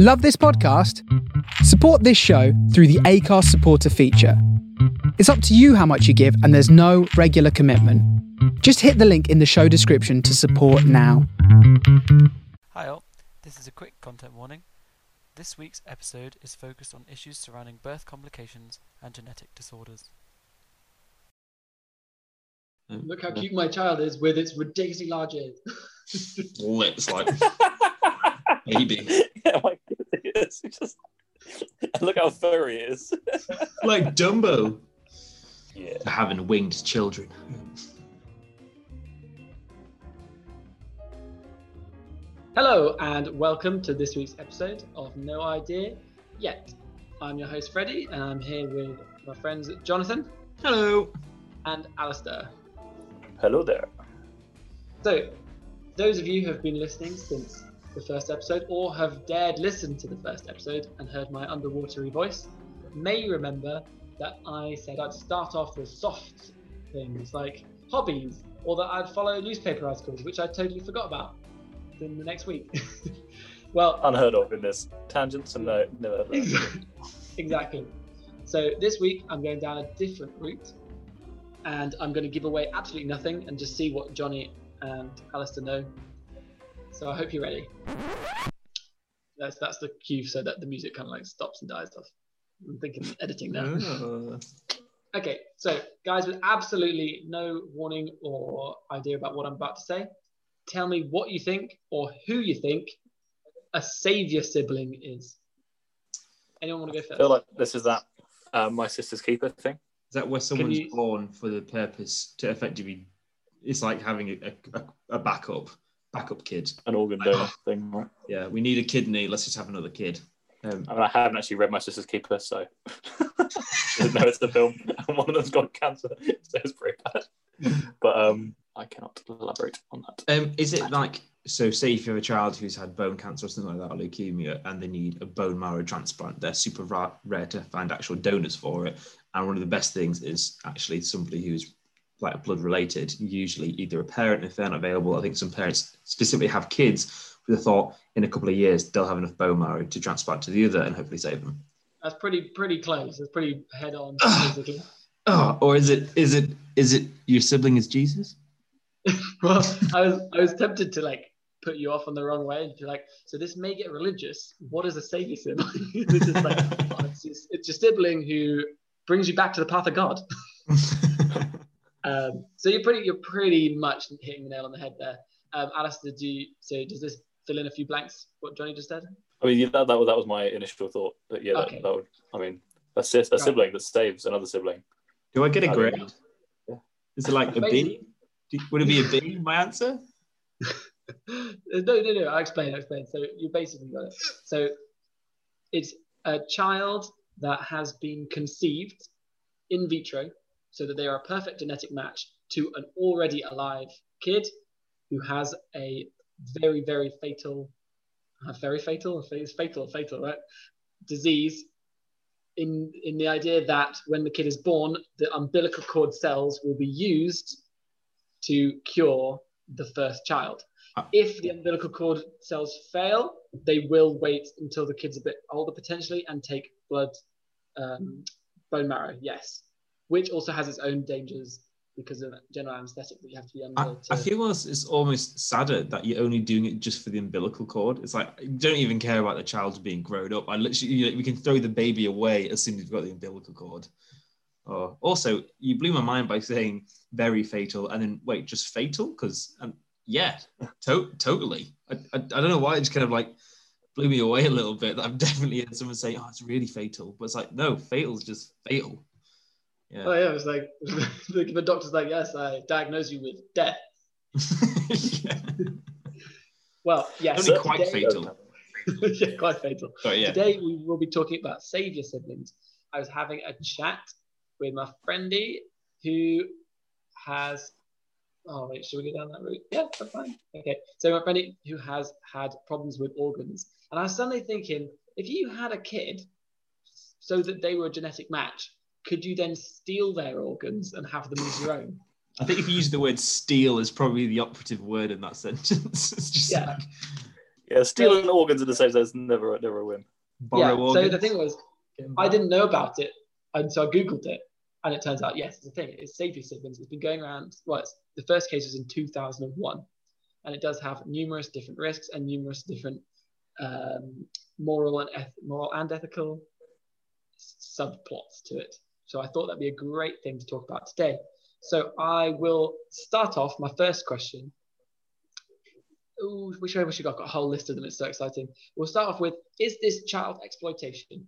Love this podcast? Support this show through the Acast supporter feature. It's up to you how much you give, and there's no regular commitment. Just hit the link in the show description to support now. Hi all, this is a quick content warning. This week's episode is focused on issues surrounding birth complications and genetic disorders. Look how cute my child is with its ridiculously large ears. lips like baby, yeah, oh my goodness. It's just and look how furry it is. like Dumbo. yeah. Having winged children. Hello and welcome to this week's episode of No Idea Yet. I'm your host Freddie and I'm here with my friends Jonathan Hello. and Alistair. Hello there. So, those of you who have been listening since the first episode or have dared listen to the first episode and heard my underwatery voice may remember that I said I'd start off with soft things like hobbies or that I'd follow newspaper articles, which I totally forgot about in the next week. well, Unheard of in this. Tangents and no, never. Exactly. exactly. So this week I'm going down a different route, and I'm going to give away absolutely nothing and just see what Johnny and Alistair know. So I hope you're ready. That's that's the cue so that the music kind of like stops and dies off. I'm thinking editing now. Oh. Okay, so guys, with absolutely no warning or idea about what I'm about to say, tell me what you think or who you think a savior sibling is. Anyone want to go first? I first? feel like this is that uh, my sister's keeper thing. Is that where someone's you- born for the purpose to effectively? It's like having a, a, a backup, backup kid. An organ donor thing, right? Yeah, we need a kidney. Let's just have another kid. Um, I mean, I haven't actually read my sister's keeper, so didn't it's the film. And one of them's got cancer, so it's pretty bad. But um, I cannot elaborate on that. um, is it like so? Say if you have a child who's had bone cancer or something like that, or leukemia, and they need a bone marrow transplant, they're super rare to find actual donors for it. And one of the best things is actually somebody who's like blood related. Usually, either a parent if they're not available. I think some parents specifically have kids with the thought in a couple of years they'll have enough bone marrow to transplant to the other and hopefully save them. That's pretty pretty close. That's pretty head on. Oh, or is it is it is it your sibling is Jesus? well, I was I was tempted to like put you off on the wrong way and be like, so this may get religious. What is a savior sibling? this is like, oh, it's, it's your sibling who brings you back to the path of God. Um, so you're pretty you're pretty much hitting the nail on the head there. Um, Alistair, do you, so does this fill in a few blanks? What Johnny just said? I mean, yeah, that, that, was, that was my initial thought. That yeah, Okay. that, that would. I mean, a, sis, a Right. sibling that saves another sibling. Do I get a grade? Yeah. Is it like a B? Do- Would it be a B? My answer? no, no, no. I'll explain. I'll explain. So you basically got it. So it's a child that has been conceived in vitro, so that they are a perfect genetic match to an already alive kid who has a very, very fatal, uh, very fatal, it's fatal, fatal, right? Disease. In in the idea that when the kid is born, the umbilical cord cells will be used to cure the first child. If the umbilical cord cells fail, they will wait until the kid's a bit older potentially and take blood, um, bone marrow, yes, which also has its own dangers because of general anesthetic that you have to be under. I, to, I feel it's, it's almost sadder that you're only doing it just for the umbilical cord. It's like you don't even care about the child being grown up. I literally, you know, we can throw the baby away as soon as you've got the umbilical cord. Oh, also, you blew my mind by saying very fatal and then wait, just fatal? Because um, yeah, to- totally. I, I, I don't know why it just kind of like blew me away a little bit. I've definitely heard someone say, "Oh, it's really fatal," but it's like no, fatal is just fatal. Yeah. oh yeah, it was like the doctor's like, yes, I diagnose you with death. yeah. Well, yes, Only quite today- fatal. yeah, quite fatal. Yeah. Today we will be talking about savior siblings. I was having a chat with my friendy who has. Oh wait, should we go down that route? Yeah, that's fine. Okay, so my friend who has had problems with organs, and I was suddenly thinking, if you had a kid, so that they were a genetic match, could you then steal their organs and have them as your own? I think if you use the word steal is probably the operative word in that sentence. it's just Yeah. like, Yeah, stealing organs in the same sense never never a win. Borrow yeah. So the thing was, I didn't know about it, and so I googled it, and it turns out yes, it's a thing. It's Savior siblings. It's been going around. Well, it's, the first case was in 2001, and it does have numerous different risks and numerous different um, moral and eth- moral and ethical subplots to it. So I thought that'd be a great thing to talk about today. So I will start off my first question. Ooh, which way we? I've got a whole list of them. It's so exciting. We'll start off with: Is this child exploitation?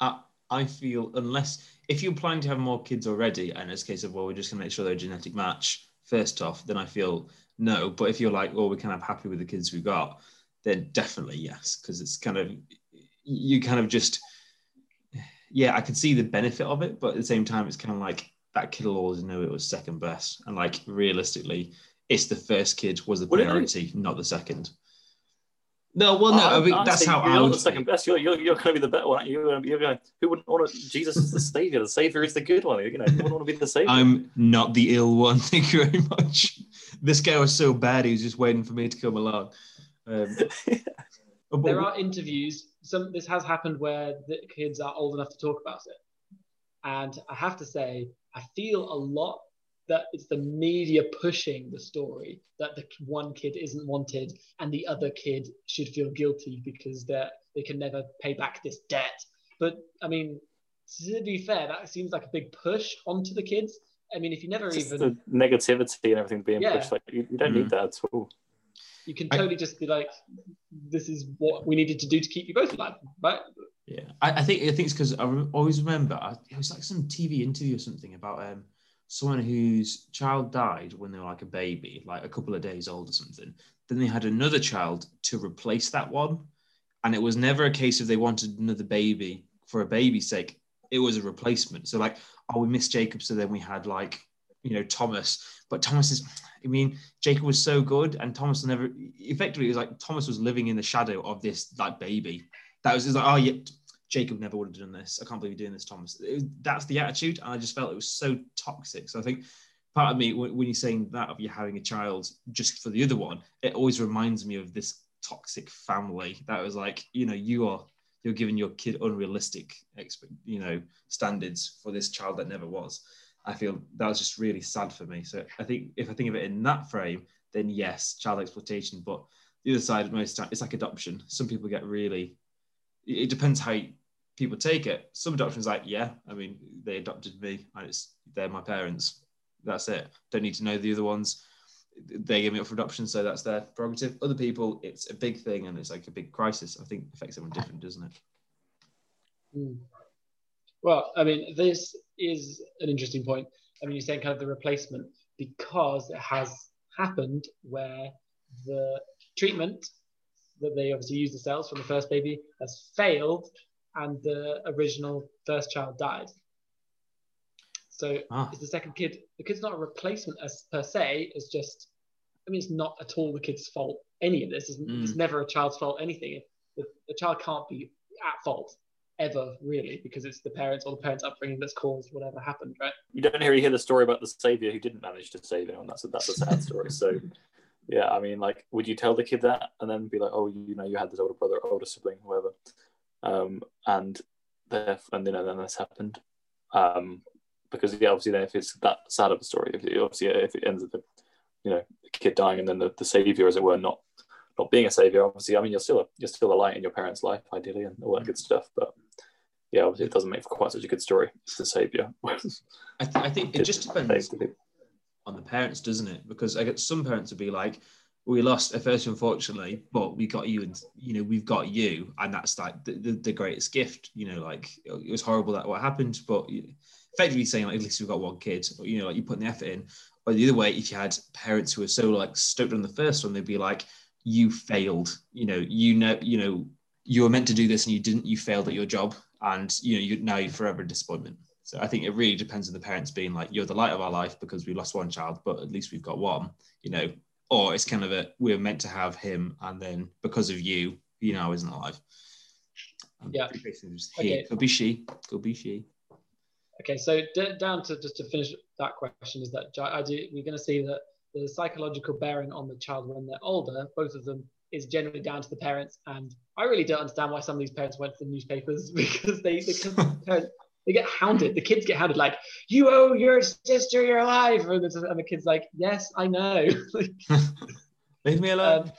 I, I feel unless if you're planning to have more kids already, and it's a case of well, we're just gonna make sure they're a genetic match first off, then I feel no. But if you're like, well, we're kind of happy with the kids we've got, then definitely yes, because it's kind of you kind of just yeah, I can see the benefit of it, but at the same time, it's kind of like that kid will always know it was second best, and like realistically, it's the first kid was the What do you priority, not the second. No, well, no, I mean, that's how you're I would the second best. You're, you're, you're going to be the better one. aren't you? You're going, to, you're going. Who wouldn't want to? Jesus is the savior. The savior is the good one. You know, who wouldn't want to be the savior? I'm not the ill one. Thank you very much. This guy was so bad; he was just waiting for me to come along. Um, but- there are interviews. Some this has happened where the kids are old enough to talk about it, and I have to say, I feel a lot that it's the media pushing the story that the one kid isn't wanted and the other kid should feel guilty because they they can never pay back this debt. But I mean, to be fair, that seems like a big push onto the kids. I mean, if you never Just even the negativity and everything being Yeah. pushed. Like you, you don't need mm. that at all. You can I- totally just be like, this is what we needed to do to keep you both alive, right? Yeah, I, I think I think it's because I re- always remember I, it was like some TV interview or something about um someone whose child died when they were like a baby, like a couple of days old or something. Then they had another child to replace that one, and it was never a case of they wanted another baby for a baby's sake. It was a replacement. So like, oh, we missed Jacob, so then we had like you know Thomas, but Thomas is. I mean, Jacob was so good, and Thomas never. Effectively, it was like Thomas was living in the shadow of this like baby. That was just like, oh yeah, Jacob never would have done this. I can't believe you're doing this, Thomas. It that's the attitude, and I just felt it was so toxic. So I think part of me, when, when you're saying that of you having a child just for the other one, it always reminds me of this toxic family that was like, you know, you are you're giving your kid unrealistic, expect, you know, standards for this child that never was. I feel that was just really sad for me. So I think if I think of it in that frame, then yes, child exploitation. But the other side, most time, it's like adoption. Some people get really. It depends how people take it. Some adoptions like, yeah, I mean, they adopted me, and it's they're my parents. That's it. Don't need to know the other ones. They give me up for adoption, so that's their prerogative. Other people, it's a big thing, and it's like a big crisis. I think affects everyone different, doesn't it? Hmm. Well, I mean, this is an interesting point. I mean, you're saying kind of the replacement because it has happened where the treatment that they obviously use the cells from the first baby has failed and the original first child died. So Ah. is the second kid, the kid's not a replacement as per se, it's just, I mean, it's not at all the kid's fault. Any of this is Mm. it's never a child's fault, anything. The, the child can't be at fault ever, really, because it's the parents or the parents' upbringing that's caused whatever happened, right? You don't hear, you hear the story about the savior who didn't manage to save anyone. That's a, that's a sad story. So, yeah, I mean, like, would you tell the kid that and then be like, oh, you know, you had this older brother, older sibling, whoever, um, and there, and you know, then this happened, um, because yeah, obviously, then if it's that sad of a story, if obviously if it ends with the, you know, the kid dying and then the, the savior, as it were, not not being a savior, obviously, I mean, you're still a, you're still a light in your parents' life, ideally, and all that good stuff, but. Yeah, obviously, it doesn't make for quite such a good story. It's the savior. I, th- I think it just depends on the parents, doesn't it? Because I get some parents would be like, "We lost a first, unfortunately, but we got you, and you know we've got you, and that's like the, the, the greatest gift." You know, like it was horrible that what happened, but effectively saying like at least we've got one kid, or, you know, like you putting the effort in. Or the other way, if you had parents who were so like stoked on the first one, they'd be like, "You failed. You know, you know, you know." You were meant to do this and you didn't. You failed at your job, and you know you now you're forever a disappointment. So I think it really depends on the parents being like, "You're the light of our life because we lost one child, but at least we've got one," you know. Or it's kind of a we're meant to have him, and then because of you, he now isn't alive. And Yeah. Okay. Could be she. Could be she. Okay, so d- down to just to finish that question is that I do, we're going to see that the psychological bearing on the child when they're older, both of them is generally down to the parents. And I really don't understand why some of these parents went to the newspapers because they the parents, they get hounded. The kids get hounded like, "You owe your sister your life," and the, and the kid's like, "Yes, I know." Leave me alone. Um,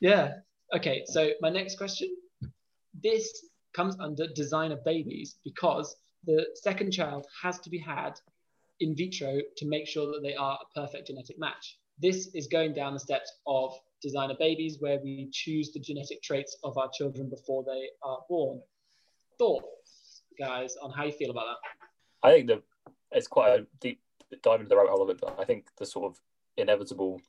yeah. Okay. So my next question. This comes under designer babies because the second child has to be had in vitro to make sure that they are a perfect genetic match. This is going down the steps of designer babies, where we choose the genetic traits of our children before they are born. Thoughts, guys, on how you feel about that? I think that it's quite a deep dive into the rabbit hole of it, but I think the sort of inevitable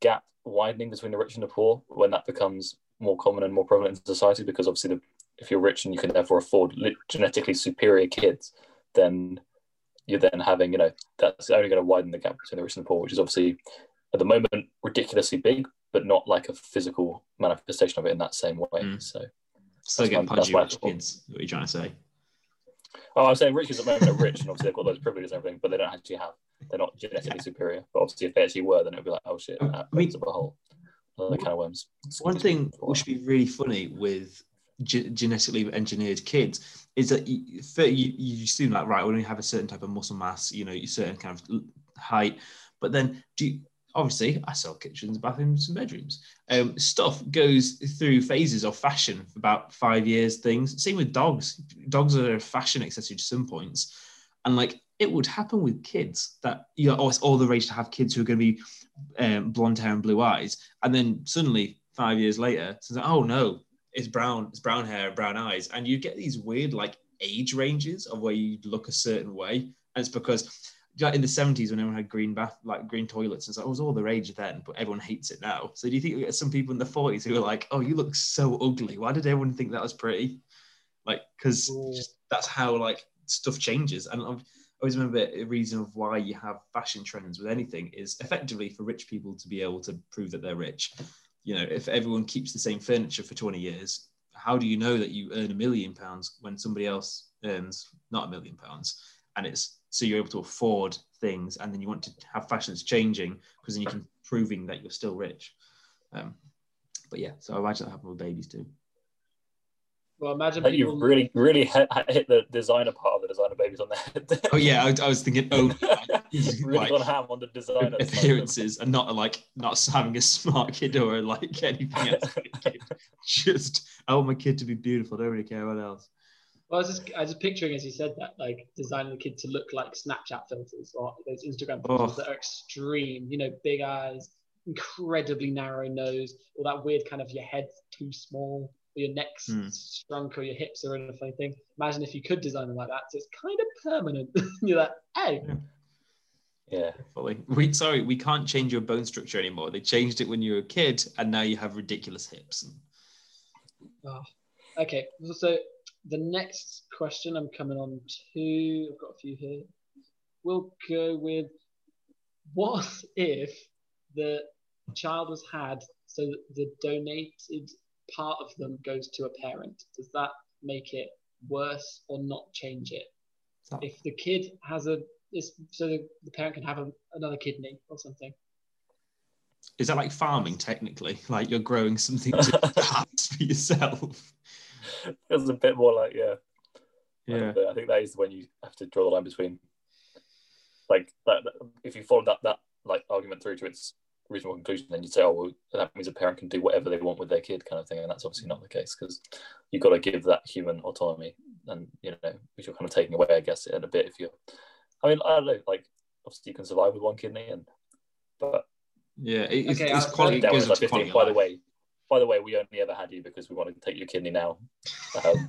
gap widening between the rich and the poor when that becomes more common and more prevalent in society, because obviously, the, if you're rich and you can therefore afford genetically superior kids, then you're then having, you know, that's only going to widen the gap between the rich and the poor, which is obviously at the moment ridiculously big, but not like a physical manifestation of it in that same way. Mm. So, Still get my- pudgy rich kids. What are you trying to say? oh, I'm saying rich kids at the moment are rich, and obviously they've got those privileges and everything, but they don't actually have, they're not genetically superior. But obviously, if they actually were, then it would be like, oh shit, I that mean- opens a whole other kind of worms. One thing which would be really funny with ge- genetically engineered kids is that you, you, you assume like right, we only have a certain type of muscle mass, you know, a certain kind of height, but then do you, obviously I sell kitchens, bathrooms, and bedrooms. Um, stuff goes through phases of fashion for about five years. Things same with dogs. Dogs are a fashion accessory to some points, and like it would happen with kids that you know, it's all the rage to have kids who are going to be um, blonde hair and blue eyes, and then suddenly five years later, it's like, oh no, it's brown, it's brown hair, brown eyes, and you get these weird like age ranges of where you look a certain way, and it's because in the 70s when everyone had green bath like green toilets and so it was all the rage then but everyone hates it now. So do you think we get some people in the 40s who are like oh you look so ugly. Why did everyone think that was pretty? Like because that's how like stuff changes. And I always remember a reason of why you have fashion trends with anything is effectively for rich people to be able to prove that they're rich. You know if everyone keeps the same furniture for 20 years how do you know that you earn a million pounds when somebody else earns not a million pounds and it's so you're able to afford things and then you want to have fashions changing because then you can proving that you're still rich um, but yeah so i imagine that happen with babies too Well, imagine Like people. you've really, really hit, hit the designer part of the designer babies on there. oh yeah i, I was thinking oh really like, gone ham on the designer. appearances and not like not having a smart kid or like anything else just i want my kid to be beautiful i don't really care what else Well, I was just, I was just picturing as you said that, like designing the kid to look like Snapchat filters or those Instagram filters Oh. that are extreme. You know, big eyes, incredibly narrow nose, or that weird kind of your head's too small, or your neck's Hmm. shrunk, or your hips are in a funny thing. Imagine if you could design them like that, so it's kind of permanent. You're like, hey, yeah, fully we sorry we can't change your bone structure anymore they changed it when you were a kid and now you have ridiculous hips Oh, Okay, so the next question I'm coming on to, I've got a few here. We'll go with what if the child was had so that the donated part of them goes to a parent? Does that make it worse or not change it? So- If the kid has a, this, so the, the parent can have a, another kidney or something. is that like farming technically like you're growing something to perhaps for yourself feels a bit more like yeah. yeah But I think that is when you have to draw the line between, like, that, that- if you follow that that like argument through to its reasonable conclusion, then you'd say, oh, well, that means a parent can do whatever they want with their kid, kind of thing, and that's obviously not the case because you've got to give that human autonomy, and you know, which you're kind of taking away, I guess, in a bit. If you're, I mean, I don't know, like, obviously you can survive with one kidney, and but yeah it, it's, Okay, it's quality, it down goes like 15. By the way, by the way, we only ever had you because we wanted to take your kidney now. Um,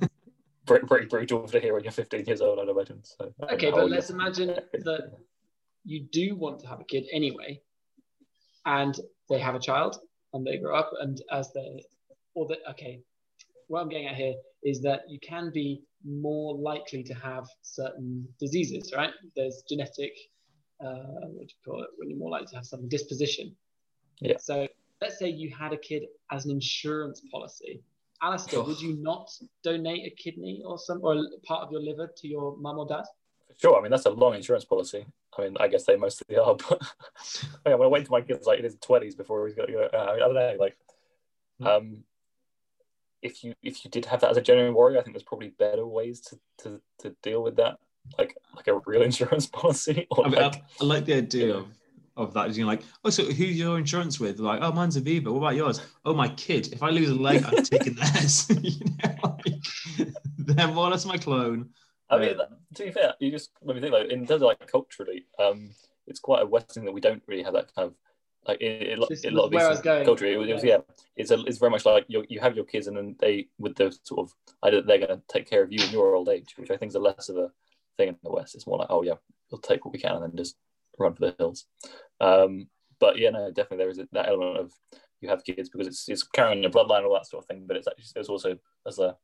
pretty, pretty brutal to hear when you're 15 years old, I'd imagine. So, Okay, but let's imagine that you do want to have a kid anyway, and they have a child and they grow up, and as they, or that, okay, what I'm getting at here is that you can be more likely to have certain diseases, right? There's genetic, uh, what do you call it, when you're more likely to have some disposition. Yeah. So let's say you had a kid as an insurance policy. Alistair, would you not donate a kidney or some or part of your liver to your mum or dad? Sure, I mean that's a long insurance policy. I mean, I guess they mostly are, but I mean, I'm gonna wait till my kid's like in his twenties before he's got. You know, uh, I don't know, like Hmm. Um, if you if you did have that as a genuine worry, I think there's probably better ways to, to, to deal with that, like like a real insurance policy. Or I, mean, like, I, I like the idea you know. of, of that. You know, like, oh, so who's your insurance with? Like, oh, mine's Aviva. What about yours? Oh, my kid. If I lose a leg, I'm taking theirs. you know, like, they're more or less my clone. I mean, that, to be fair, you just when we think like in terms of like culturally, um, it's quite a Western thing that we don't really have that kind of like it, it, it, a lot of these was going. culture. It was, it was yeah, it's a, it's very much like you you have your kids and then they with the sort of idea that they're going to take care of you in your old age, which I think is a less of a thing in the West. It's more like oh yeah, we'll take what we can and then just run for the hills. Um, but yeah, no, definitely there is that element of you have kids because it's it's carrying your bloodline and all that sort of thing, but it's actually it's also as a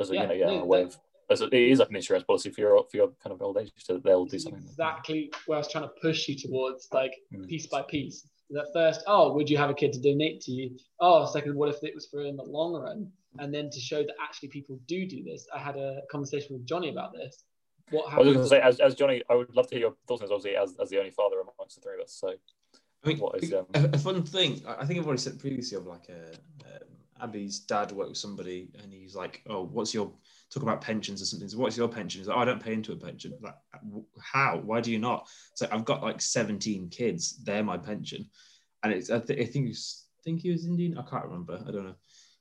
as a Yeah, you know yeah no, a way of as a, it is like an insurance policy for your for your kind of old age so they'll do something. exactly where I was trying to push you towards, like Mm. piece by piece. That first, oh, would you have a kid to donate to you? Oh, second, what if it was for in the long run? And then to show that actually people do do this. I had a conversation with Johnny about this. What I was going to say, as, as Johnny, I would love to hear your thoughts on this, obviously, as, as the only father amongst the three of us. So, I mean, What is, um, a, a fun thing. I I think I've already said previously of like a, um, Abby's dad worked with somebody, and he's like, "Oh, what's your talk about pensions or something? So what's your pension?" He's like, oh, "I don't pay into a pension." Like, how? Why do you not? So I've got like seventeen kids. They're my pension, and it's. I, th- I think he's, think he was Indian. I can't remember. I don't know.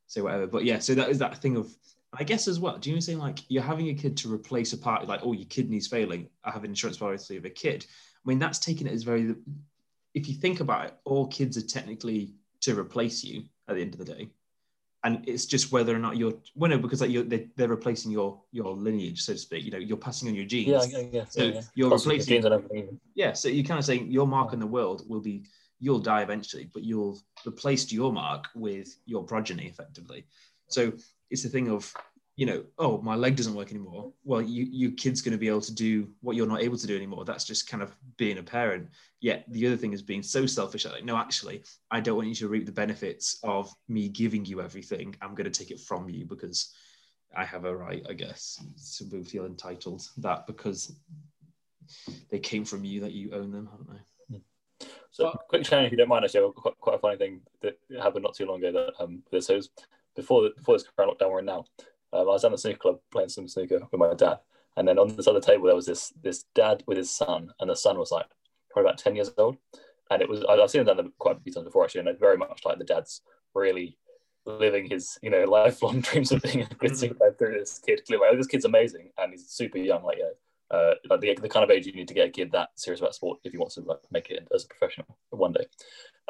Say whatever. But yeah, so that is that thing of. I guess as well. Do you know saying? Like you're having a kid to replace a part, like oh your kidney's failing. I have an insurance policy of a kid. I mean that's taking it as very if you think about it, all kids are technically to replace you at the end of the day, and it's just whether or not you're well, no, because like you're they're, they're replacing your your lineage, so to speak. You know, you're passing on your genes. yeah, yeah, yeah. So yeah, yeah. you're Plus, replacing- genes. Yeah, so you're kind of saying your mark on the world will be you'll die eventually, but you'll replaced your mark with your progeny effectively. So it's the thing of you know, oh, my leg doesn't work anymore. Well, you your kid's going to be able to do what you're not able to do anymore. That's just kind of being a parent. Yet the other thing is being so selfish. Like, no, actually, I don't want you to reap the benefits of me giving you everything. I'm going to take it from you because I have a right, I guess. So we feel entitled that because they came from you that you own them, haven't they? So, quick Shannon, if you don't mind, actually, I've quite a funny thing that happened not too long ago. That um, this was before the, before this current lockdown we're in now. Um, I was at the snooker club playing some snooker with my dad, and then on this other table there was this this dad with his son, and the son was like probably about ten years old, and it was I- I've seen him done quite a few times before actually, and it's very much like the dad's really living his you know lifelong dreams of being a good snooker player through this kid. Clearly, like, this kid's amazing, and he's super young, like you know. Uh, like the, the kind of age you need to get a kid that serious about sport if he wants to like make it as a professional one day.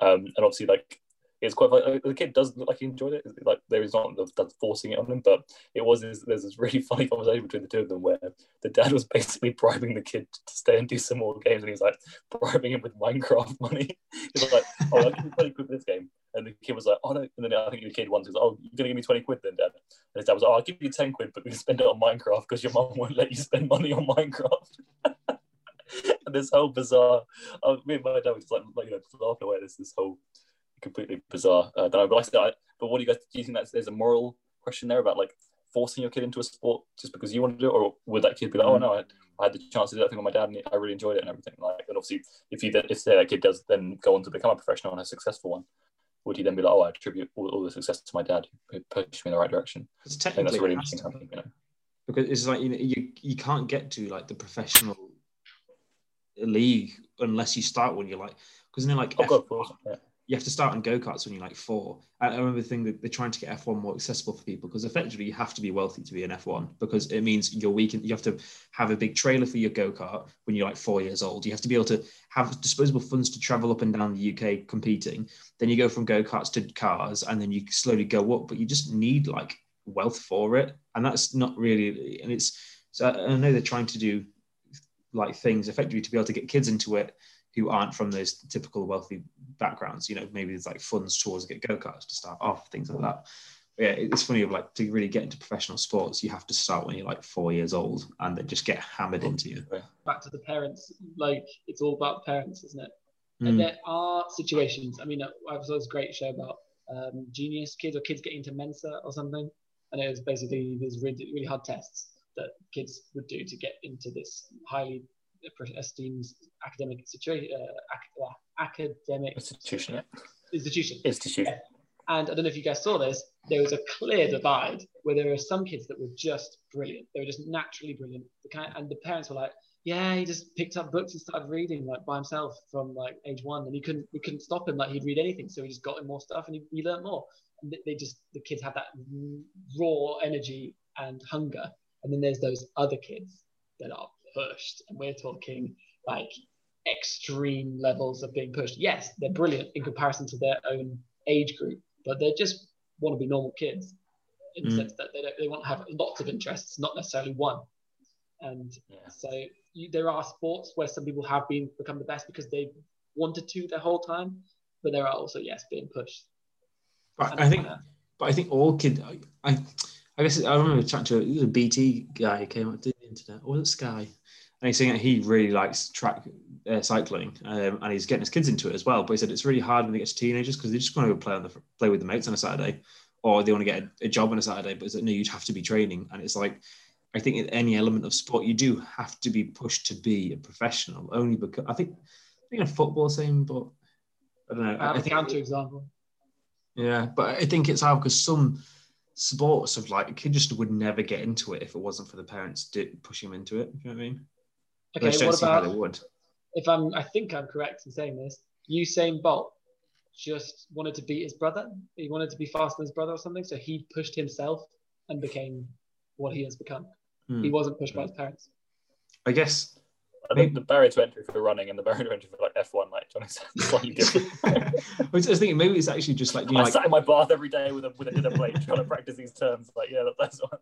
Um, and obviously, like it's quite like the kid does look like he enjoyed it. Like there is not that's forcing it on him, but it was there's this really funny conversation between the two of them where the dad was basically bribing the kid to stay and do some more games, and he's like bribing him with Minecraft money. He's like, "Oh, I'll give you twenty quid for this game," and the kid was like, "Oh no!" And then I think the kid once was, "Oh, you're gonna give me twenty quid then, dad?" And his dad was, "Oh, I'll give you ten quid, but we can spend it on Minecraft because your mum won't let you spend money on Minecraft." and this whole bizarre, uh, me and my dad were just like, like you know, laughing away this this whole completely bizarre. Uh, don't know, but, like I said, I, but what do you guys do? You think that there's a moral question there about like forcing your kid into a sport just because you want to do it, or would that kid be like, oh no, I, I had the chance to do that thing with my dad and I really enjoyed it and everything? Like, and obviously, if you if say that kid does then go on to become a professional and a successful one, would he then be like, oh, I attribute all, all the success to my dad who pushed me in the right direction? It's I think that's technically really interesting to you know. because it's like you know you you can't get to like the professional league unless you start when you're like because then like Oh F- god. Yeah. You have to start on go-karts when you're like four. I, remember the thing that they're trying to get f1 more accessible for people because effectively you have to be wealthy to be an f1 because it means you're weak and you have to have a big trailer for your go-kart when you're like four years old. You have to be able to have disposable funds to travel up and down the uk competing. Then you go from go-karts to cars and then you slowly go up but you just need like wealth for it. And that's not really and it's so I know they're trying to do like things effectively to be able to get kids into it who aren't from those typical wealthy backgrounds. You know, maybe there's like funds towards get go karts to start off, things like that. But yeah, it's funny of like to really get into professional sports, you have to start when you're like four years old and then just get hammered into you. Back to the parents, like it's all about the parents, isn't it? Mm. And there are situations. I mean, I saw this great show about um, genius kids or kids getting into Mensa or something, and it was basically these really, really hard tests that kids would do to get into this highly esteemed academic situation, uh, uh, academic Institution, yeah. institution. Institution. And I don't know if you guys saw this, there was a clear divide where there were some kids that were just brilliant. They were just naturally brilliant. The kind, and the parents were like, yeah, he just picked up books and started reading like by himself from like age one, and he couldn't we couldn't stop him like he'd read anything, so he just got him more stuff and he, he learned more. And they, they just the kids have that raw energy and hunger, and then there's those other kids that are pushed, and we're talking like extreme levels of being pushed. Yes, they're brilliant in comparison to their own age group, but they just want to be normal kids in the Mm. sense that they, don't, they want to have lots of interests, not necessarily one. And Yeah. so you, there are sports where some people have been become the best because they wanted to their whole time, but there are also yes being pushed. But I think, but I think all kids. I, I, I guess I remember chatting to it was a BT guy who came up internet, or was it Sky? And he's saying that he really likes track uh, cycling, um, and he's getting his kids into it as well. But he said it's really hard when they get to teenagers because they just want to go play on the play with the mates on a Saturday, or they want to get a, a job on a Saturday. But it's like, no, you'd have to be training, and it's like. I think in any element of sport, you do have to be pushed to be a professional. Only because I think, I think in football, same, but I don't know. I I think counter example. yeah, but I think it's hard because some sports of like a kid just would never get into it if it wasn't for the parents di- pushing them into it. You know what I mean? I Okay, don't what about they would. if I'm? I think I'm correct in saying this. Usain Bolt just wanted to beat his brother. He wanted to be faster than his brother or something, so he pushed himself and became what he has become. Hmm. He wasn't pushed by his parents. I guess. I think the barrier to entry for running and the barrier to entry for like F1, like Johnny said, is slightly different. I was thinking maybe it's actually just like you know, I like sat in my bath every day with a with a dinner plate trying to practice these terms. Like, yeah, that, that's what.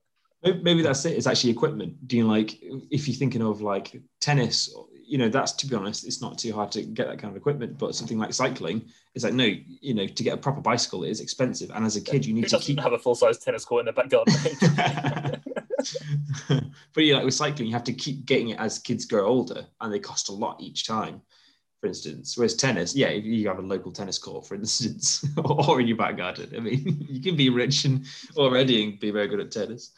maybe, that's it. It's actually equipment. Do you like if you're thinking of like tennis? You know, that's to be honest, it's not too hard to get that kind of equipment. But something like cycling, it's like no, you know, to get a proper bicycle, it is expensive, and as a kid, you Who need to keep have a full size tennis court in the back garden? but yeah, like with cycling, you have to keep getting it as kids grow older, and they cost a lot each time. For instance, whereas tennis, yeah, if you have a local tennis court, for instance, or in your back garden. I mean, you can be rich and already and be very good at tennis.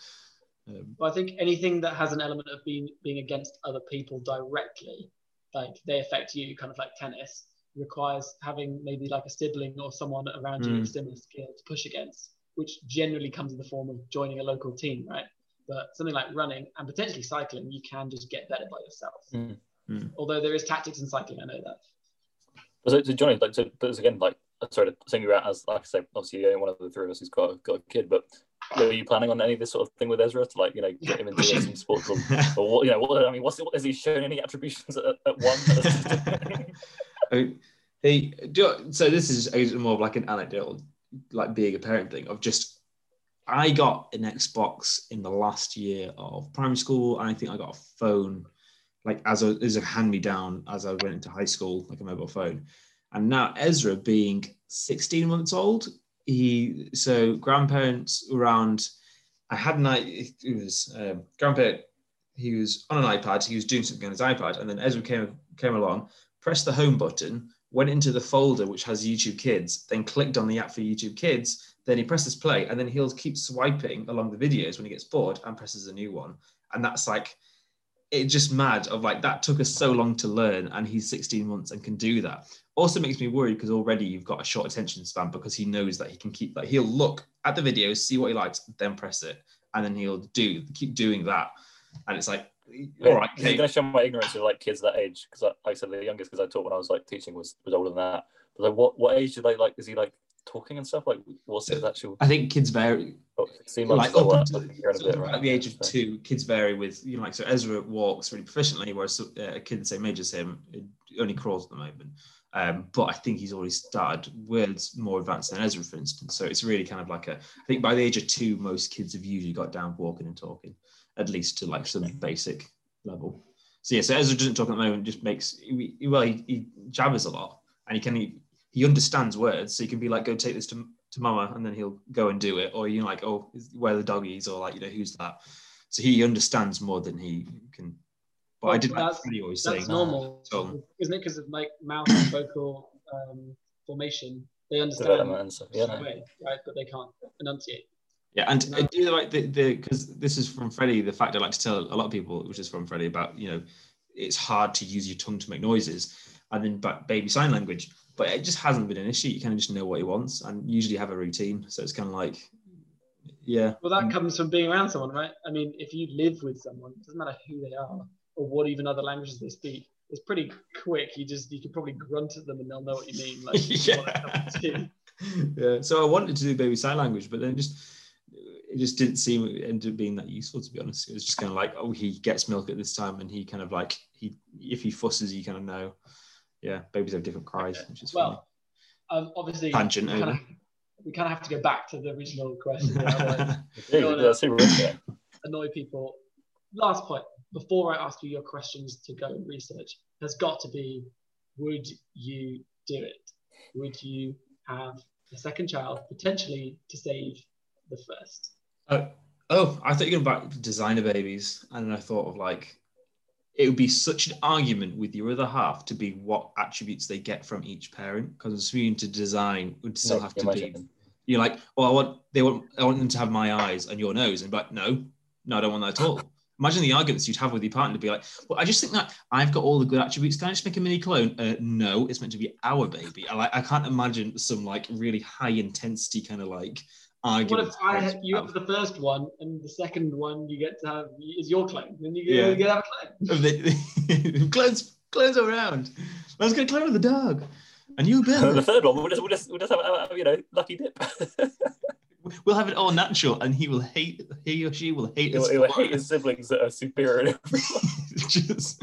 Um, Well, I think anything that has an element of being being against other people directly, like they affect you, kind of like tennis, requires having maybe like a sibling or someone around you Mm. with similar skill to push against, which generally comes in the form of joining a local team, right? But something like running and potentially cycling, you can just get better by yourself. Mm. Mm. Although there is tactics in cycling, I know that. So, so Johnny, like, so, but again, like, sorry to single you out as, like I say, obviously you're one of the three of us who's got a, got a kid, but are you planning on any of this sort of thing with Ezra to like, you know, get him into some sports or, or what, you know, what, I mean, what's what, has he shown any attributions at, at one? I mean, they do. So this is is more of like an anecdotal, like being a parent thing of just. I got an Xbox in the last year of primary school, and I think I got a phone, like as a as a hand me down as I went into high school, like a mobile phone. And now Ezra, being 16 months old, he so grandparents around. I had an it was um, grandparent. He was on an iPad. He was doing something on his iPad, and then Ezra came came along, pressed the home button, went into the folder which has YouTube Kids, then clicked on the app for YouTube Kids. Then he presses play, and then he'll keep swiping along the videos when he gets bored and presses a new one. And that's like, it's just mad of like that took us so long to learn, and he's 16 months and can do that. Also makes me worried because already you've got a short attention span because he knows that he can keep like he'll look at the videos, see what he likes, then press it, and then he'll do keep doing that. And it's like, all right, This is okay. going to show my ignorance of like kids that age because, like I said, the youngest because I taught when I was like teaching was was older than that. But like, what what age do they like? Is he like talking and stuff? Like, what's his actual? I think kids vary. Oh, like months. up or what? until You're bit, right? at the age of So- two, kids vary with you know like so Ezra walks really proficiently, whereas uh, a kid the same age as him it only crawls at the moment. Um, but I think he's already started words more advanced than Ezra, for instance. So it's really kind of like a. I think by the age of two, most kids have usually got down walking and talking, at least to like some basic level. So yeah, so Ezra doesn't talk at the moment. Just makes he, well, he, he jabbers a lot, and he can he, he understands words, so he can be like, "Go take this to to mama," and then he'll go and do it, or you know, like, "Oh, where are the doggies?" or like, you know, "Who's that?" So he understands more than he can. But I Well, did like that's- Freddie always That's saying, normal, So- isn't it? Because of like mouth and vocal um, formation, they understand Development and stuff. Yeah, straight right? But they can't enunciate. Yeah, and No. I do like the the because this is from Freddie. The fact I like to tell a lot of people, which is from Freddie, about you know, it's hard to use your tongue to make noises, and then but baby sign language. but it just hasn't been an issue. You kind of just know what he wants, and usually have a routine. So it's kind of like, yeah. Well, that mm. comes from being around someone, right? I mean, if you live with someone, it doesn't matter who they are or what even other languages they speak. It's pretty quick. You just you can probably grunt at them and they'll know what you mean. Like, yeah. yeah. So I wanted to do baby sign language, but then just it just didn't seem it ended up being that useful to be honest. It was just kind of like, oh, he gets milk at this time, and he kind of like he if he fusses, you kind of know. Yeah, babies have different cries, Okay. which is well, um, obviously, Tangent we kind, of, we kind of have to go back to the original question. Yeah, that's annoy people. Last point before I ask you your questions to go and research has got to be: Would you do it? Would you have a second child potentially to save the first? Oh, oh, I thought you were going about designer babies, and then I thought of like it would be such an argument with your other half to be what attributes they get from each parent, because assuming to design would still No, have to be. You're like, oh, I want they want I want them to have my eyes and your nose, and be like, no, no, I don't want that at all. Imagine the arguments you'd have with your partner to be like, well, I just think that I've got all the good attributes. Can I just make a mini clone? Uh, no, it's meant to be our baby. I like I can't imagine some like really high intensity kind of like What argument. if I have, you have the first one and the second one you get to have is your clone? Then you get, Yeah. you get to have a clone. of the clones clones around. I was gonna clone with the dog. And you Bill. the third one, we'll just, we'll just, we'll just have, a, you know, lucky dip. We'll have it all natural and he will hate he or she will hate He'll, us. he'll hate his siblings that are superior. Just,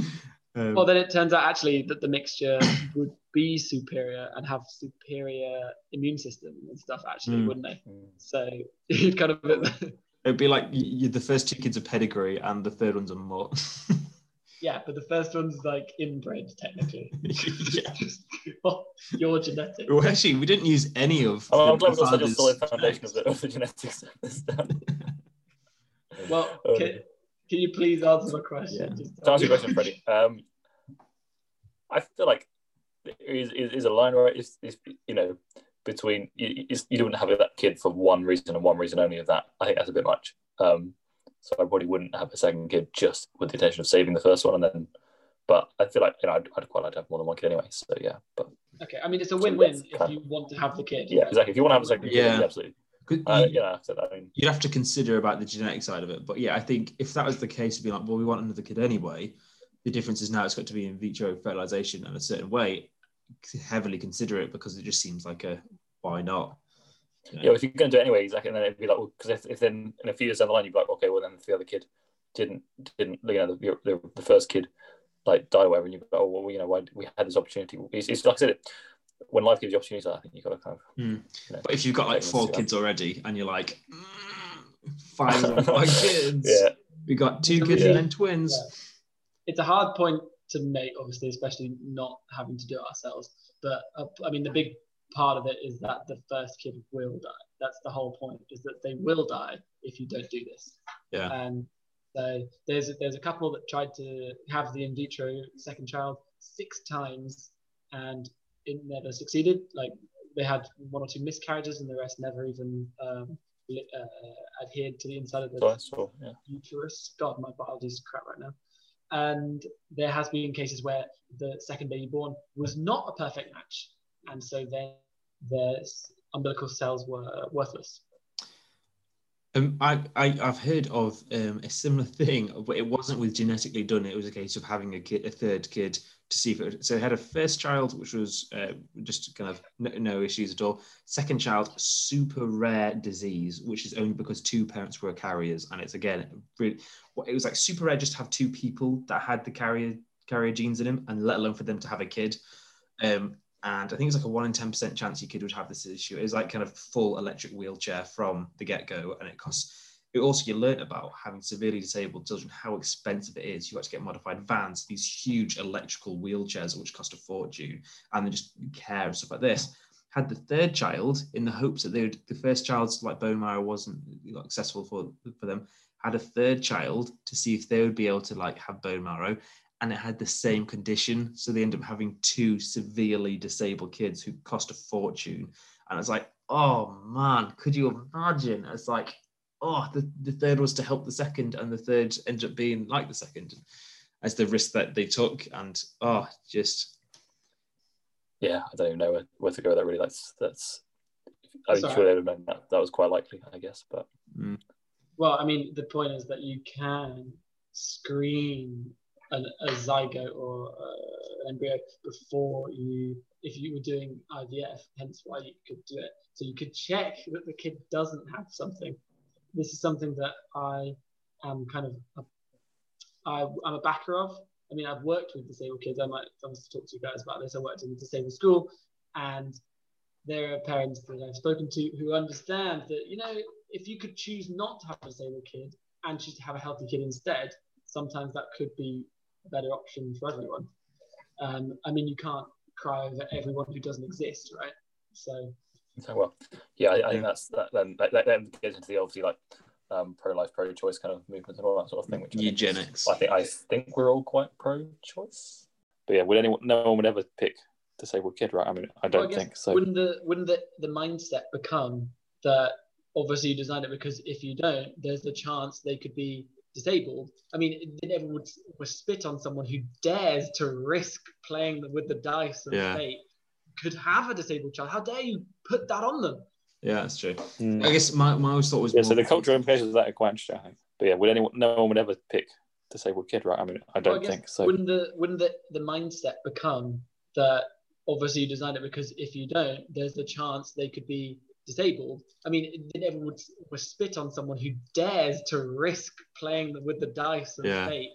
um, Well, then it turns out actually that the mixture would be superior and have superior immune system and stuff, actually, Mm. wouldn't they? So you'd kind of. it'd be like you, the first two kids are pedigree and the third one's a mutt. yeah, but the first one's like inbred, technically. yeah. Just your, your genetic. Well, actually, we didn't use any of. Oh, I'm glad the we've got such a solid foundation of the, of the genetics of this. Well, Oh, can, can you please answer my question? Yeah. Just- To answer your question, Freddie, um, I feel like there is, is, is a line right. Is, is you know between you, you you don't have that kid for one reason and one reason only of that. I think that's a bit much. Um, so I probably wouldn't have a second kid just with the intention of saving the first one and then. But I feel like you know I'd, I'd quite like to have more than one kid anyway. So yeah, but Okay, I mean, it's a win-win that's if you want to have the kid. yeah, exactly. If you want to have a second kid, Yeah. yeah, absolutely. 'Cause Uh, you- yeah, so I mean, you'd have to consider about the genetic side of it. But yeah, I think if that was the case, it'd be like, well, we want another kid anyway. The difference is now it's got to be in vitro fertilization in a certain way. Heavily consider it because it just seems like a why not? You know? yeah, if you're going to do it anyway, exactly, and then it'd be like, well because if, if then in a few years down the line, you'd be like, okay, well then if the other kid didn't didn't you know the, the, the first kid like died or whatever, and you'd be like, oh well, you know, why we had this opportunity. It's, it's like I said, when life gives you opportunities, I think you've got to kind of. Hmm. You know, But if you've got like four into kids already and you're like, mm, five of my kids, yeah, we got two Yeah. kids and then twins. It's a hard point to make, obviously, especially not having to do it ourselves. But uh, I mean, the big part of it is that the first kid will die. That's the whole point, is that they will die if you don't do this. Yeah. And so there's there's a couple that tried to have the in vitro second child six times, and it never succeeded. Like they had one or two miscarriages, and the rest never even um, uh, adhered to the inside of the saw, yeah. uterus. God, my biology's crap right now. And there has been cases where the second baby born was not a perfect match, and so then the umbilical cells were worthless. Um, I, I I've heard of um, a similar thing, but it wasn't with genetically done. It was a case of having a kid, a third kid, to see if it. So had a first child, which was uh, just kind of no, no issues at all. Second child, super rare disease, which is only because two parents were carriers, and it's again really, it was like super rare just to have two people that had the carrier carrier genes in them, and let alone for them to have a kid. Um, and I think it's like a one in ten percent chance your kid would have this issue. It was like kind of full electric wheelchair from the get go, and it costs. Also you learn about having severely disabled children how expensive it is. You have to get modified vans, these huge electrical wheelchairs which cost a fortune, and then just care and stuff like this. Had the third child in the hopes that they would the first child's like bone marrow wasn't accessible for for them. Had a third child to see if they would be able to like have bone marrow, and it had the same condition. So they end up having two severely disabled kids who cost a fortune. And it's like, oh man, could you imagine? It's like, oh, the, the third was to help the second, and the third ended up being like the second as the risk that they took. And oh, just yeah, I don't even know where, where to go with that. Really, that's that's. I'm sure they would have known that. That was quite likely, I guess. But Well, I mean, the point is that you can screen an, a zygote or uh, an embryo before you, if you were doing IVF, hence why you could do it. So you could check that the kid doesn't have something. This is something that I am kind of, a, I, I'm a backer of. I mean, I've worked with disabled kids. I might obviously talk to you guys about this. I worked in a disabled school, and there are parents that I've spoken to who understand that, you know, if you could choose not to have a disabled kid and choose to have a healthy kid instead, sometimes that could be a better option for everyone. Um, I mean, you can't cry over everyone who doesn't exist, right? So, so, well, yeah, I, I think that's that. Then that, that then gets into the obviously like um, pro-life, pro-choice kind of movement and all that sort of thing. Which I think Eugenics. I think I think we're all quite pro-choice. But yeah, would anyone? No one would ever pick disabled kid, right? I mean, I don't guess think so. Wouldn't the wouldn't the, the mindset become that obviously you designed it because if you don't, there's the chance they could be disabled. I mean, they never would, would spit on someone who dares to risk playing with the dice of Yeah. fate could have a disabled child. How dare you put that on them? Yeah, that's true. Mm. I guess my, my always thought was Yeah, so the cultural implications of that are quite interesting. I think. But yeah, would anyone? No one would ever pick disabled kid, right? I mean, I don't I guess think so. Wouldn't the wouldn't the, the mindset become that obviously you designed it because if you don't, there's the chance they could be disabled. I mean, they never would, would spit on someone who dares to risk playing with the dice of Yeah. fate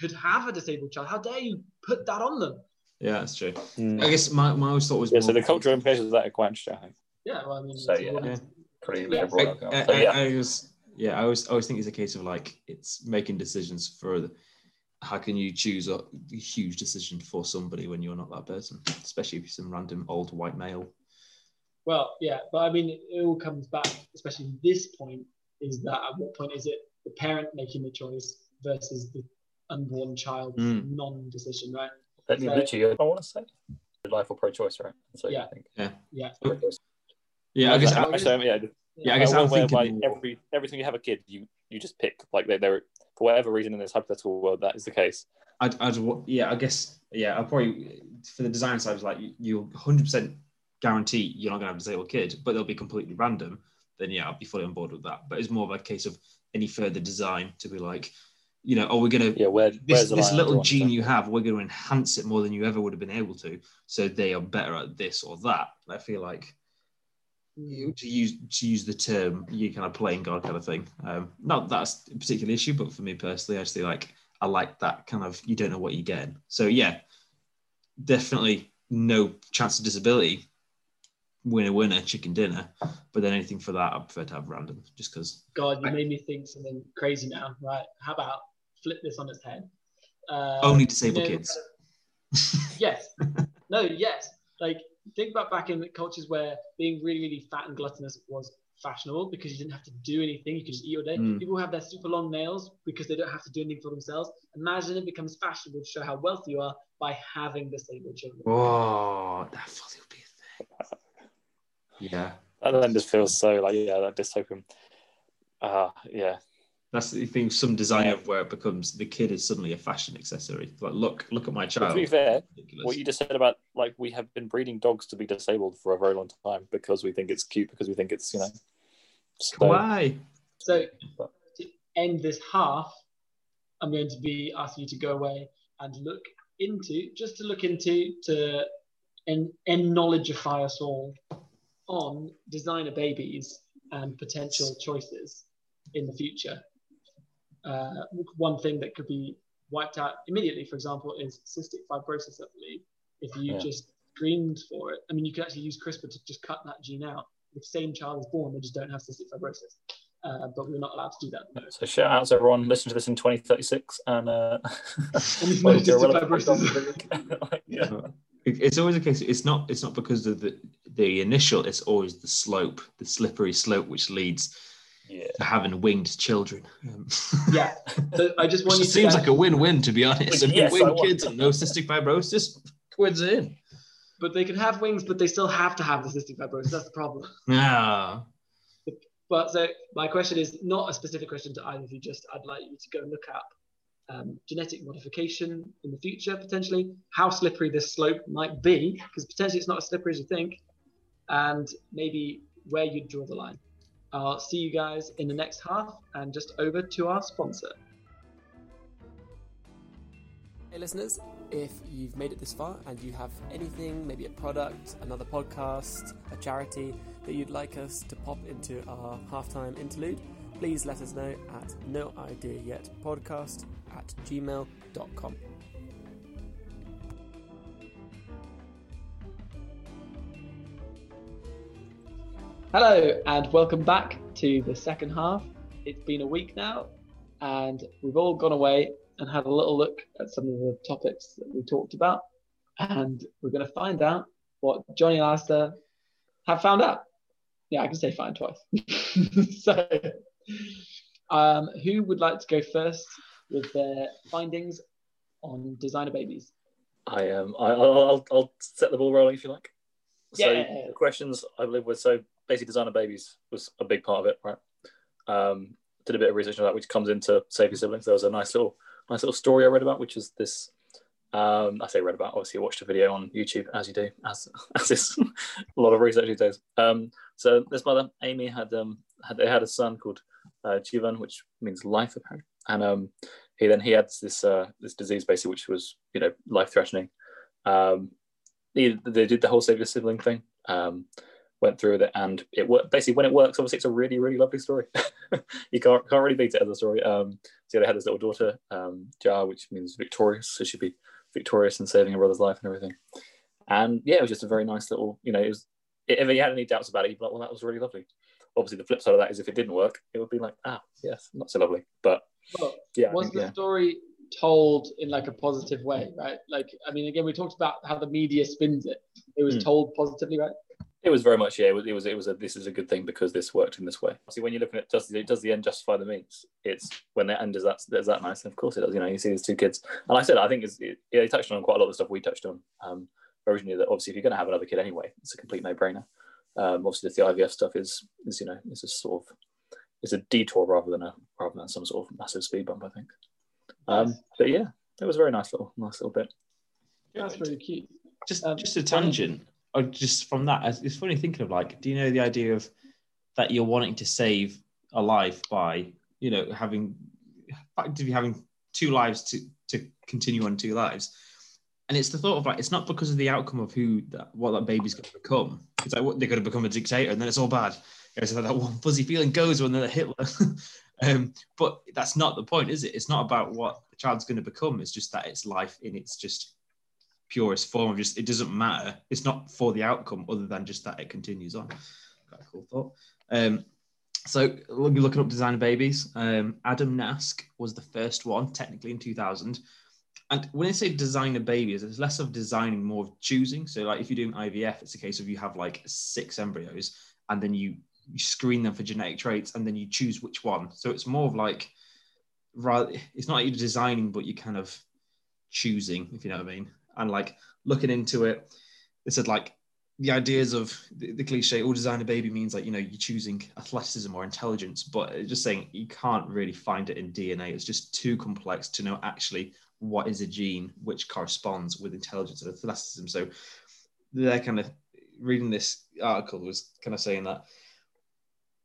could have a disabled child. How dare you put that on them? Yeah, that's true. Mm. I guess my, my always thought was Yeah, more so the cultural implications of that are quite interesting. I think. Yeah, well, I mean, So, it's yeah. Pretty Yeah. liberal. I. I, So, I, yeah. I was, yeah, I always, I always think it's a case of like it's making decisions for the, how can you choose a huge decision for somebody when you're not that person, especially if you're some random old white male. Well, yeah, but I mean, it all comes back, especially this point, is that at what point is it the parent making the choice versus the unborn child's Mm. non-decision, right? Let so- literally, I want to say, life or pro-choice, right? So Yeah. I think Yeah. pro-choice. Yeah, I guess. Well, Actually, I mean, yeah, yeah, I guess I'm whereby thinking. every every time you have a kid, you you just pick like they they're for whatever reason in this hypothetical world that is the case. I'd, I'd, yeah, I guess, yeah, I'd probably, for the design side, it's like you, you 100% guarantee you're not going to have a disabled kid, but they'll be completely random. Then, yeah, I'll be fully on board with that. But it's more of a case of any further design to be like, you know, oh, we're going to, Yeah, where this, this little gene so- you have, we're going to enhance it more than you ever would have been able to. So they are better at this or that. I feel like you- to use to use the term you kind of playing God kind of thing. Um, not that's a particular issue, but for me personally, I just feel like I like that kind of you don't know what you're getting. So yeah, definitely no chance of disability. Winner, winner, chicken dinner. But then anything for that, I prefer to have random, just because. God, you made me think something crazy now. Right? How about flip this on its head? Uh, Only disabled you know, kids. Yes. no. Yes. Like think about back in cultures where being really, really fat and gluttonous was fashionable because you didn't have to do anything. You could just eat all day. Mm. People have their super long nails because they don't have to do anything for themselves. Imagine it becomes fashionable to show how wealthy you are by having disabled children. Oh, that fully would be a thing. Yeah, That then just feels so like yeah, that dystopian. Ah, yeah, that's the thing. Some design of where it becomes the kid is suddenly a fashion accessory. Like, look, look at my But child. to be fair, what you just said about like we have been breeding dogs to be disabled for a very long time because we think it's cute because we think it's you know. So, Why? So to end this half, I'm going to be asking you to go away and look into, just to look into, to en- knowledgeify us all on designer babies and potential choices in the future. Uh, one thing that could be wiped out immediately, for example, is cystic fibrosis, I believe. If you Yeah. just screened for it, I mean, you could actually use CRISPR to just cut that gene out. The same child is born, they just don't have cystic fibrosis. Uh, but we're not allowed to do that. so shout out to everyone listening to this in 2036 and uh, we've well, noticed you're the relevant fibrosis. dog. yeah. It's always a case. It's not. It's not because of the the initial. It's always the slope, the slippery slope, which leads yeah. to having winged children. Um, Yeah. So I just want which you to seems like a win-win, to be honest. I mean, Yes, I winged want- kids and no cystic fibrosis, quids in. but they can have wings, but they still have to have the cystic fibrosis. That's the problem. Yeah. But so my question is not a specific question to either of you. Just I'd like you to go and look up um, genetic modification in the future potentially, how slippery this slope might be, because potentially it's not as slippery as you think, and maybe where you'd draw the line. I'll see you guys in the next half and just over to our sponsor. Hey, listeners, if you've made it this far and you have anything, maybe a product, another podcast, a charity that you'd like us to pop into our halftime interlude, please let us know at no idea yet podcast at gmail.com. Hello, and welcome back to the second half. It's been a week now, and we've all gone away and had a little look at some of the topics that we talked about. And we're going to find out what Johnny and Alistair have found out. Yeah, I can say find twice. so, um, who would like to go first with their findings on designer babies? I um, I, I'll, I'll set the ball rolling if you like. So Yeah. the questions I believe were so basically designer babies was a big part of it, right? Um, did a bit of research on that, which comes into Save Your Siblings. There was a nice little nice little story I read about, which is this. Um, I say read about. Obviously, watched a video on YouTube, as you do, as as is a lot of research these days. Um, so this mother, Amy, had um had they had a son called uh, Jivan, which means life apparently, and um he then he had this uh this disease basically, which was you know life threatening. Um, they, they did the whole save your sibling thing. Um, went through with it, and it worked. Basically, when it works, obviously, it's a really, really lovely story. you can't can't really beat it as a story. Um, so they had this little daughter, um, Jar, which means victorious. So she'd be victorious in saving her brother's life and everything. And yeah, it was just a very nice little. You know, it was. If you had any doubts about it, you'd be like, "Well, that was really lovely." Obviously, the flip side of that is if it didn't work, it would be like, "Ah, yes, not so lovely." But Well, yeah, was think, the yeah. story told in like a positive way, right? Like, I mean, again, we talked about how the media spins it. It was Hmm. told positively, right? It was very much yeah. It was it was it was a this is a good thing because this worked in this way. See, when you're looking at does the, does the end justify the means? It's when the end is that is that nice, and of course it does. You know, you see these two kids, and like I said I think it's, it, yeah, they touched on quite a lot of the stuff we touched on um, originally. That obviously if you're going to have another kid anyway, it's a complete no brainer. Um, obviously, the IVF stuff is is you know is a sort of it's a detour rather than a rather than some sort of massive speed bump. I think. Um, Nice. but yeah, it was a very nice little nice little bit. That's really cute. Just Um, just a tangent. Just from that, it's- funny thinking of like, do you know the idea of that you're wanting to save a life by, you know, having effectively having two lives to to continue on two lives. And it's the thought of like, it's not because of the outcome of who that what that baby's going to become. It's like they're going to become a dictator, and then it's all bad. It's like that one fuzzy feeling goes when they're Hitler. um, but that's not the point, is it? It's not about what the child's going to become. It's just that it's life in its just purest form of just it doesn't matter. It's not for the outcome other than just that it continues on. Quite a cool thought. Um, so looking up designer babies. Um, Adam Nash was the first one, technically in 2000. And when I say designer babies, it's less of designing, more of choosing. So, like if you're doing IVF, it's a case of you have like six embryos, and then you, you screen them for genetic traits, and then you choose which one. So it's more of like, rather, it's not like you're designing, but you're kind of choosing, if you know what I mean. And like looking into it, it said like the ideas of the, the cliche, all design a baby means like, you know, you're choosing athleticism or intelligence, but just saying you can't really find it in DNA. It's just too complex to know actually what is a gene which corresponds with intelligence and athleticism. So they're kind of reading this article was kind of saying that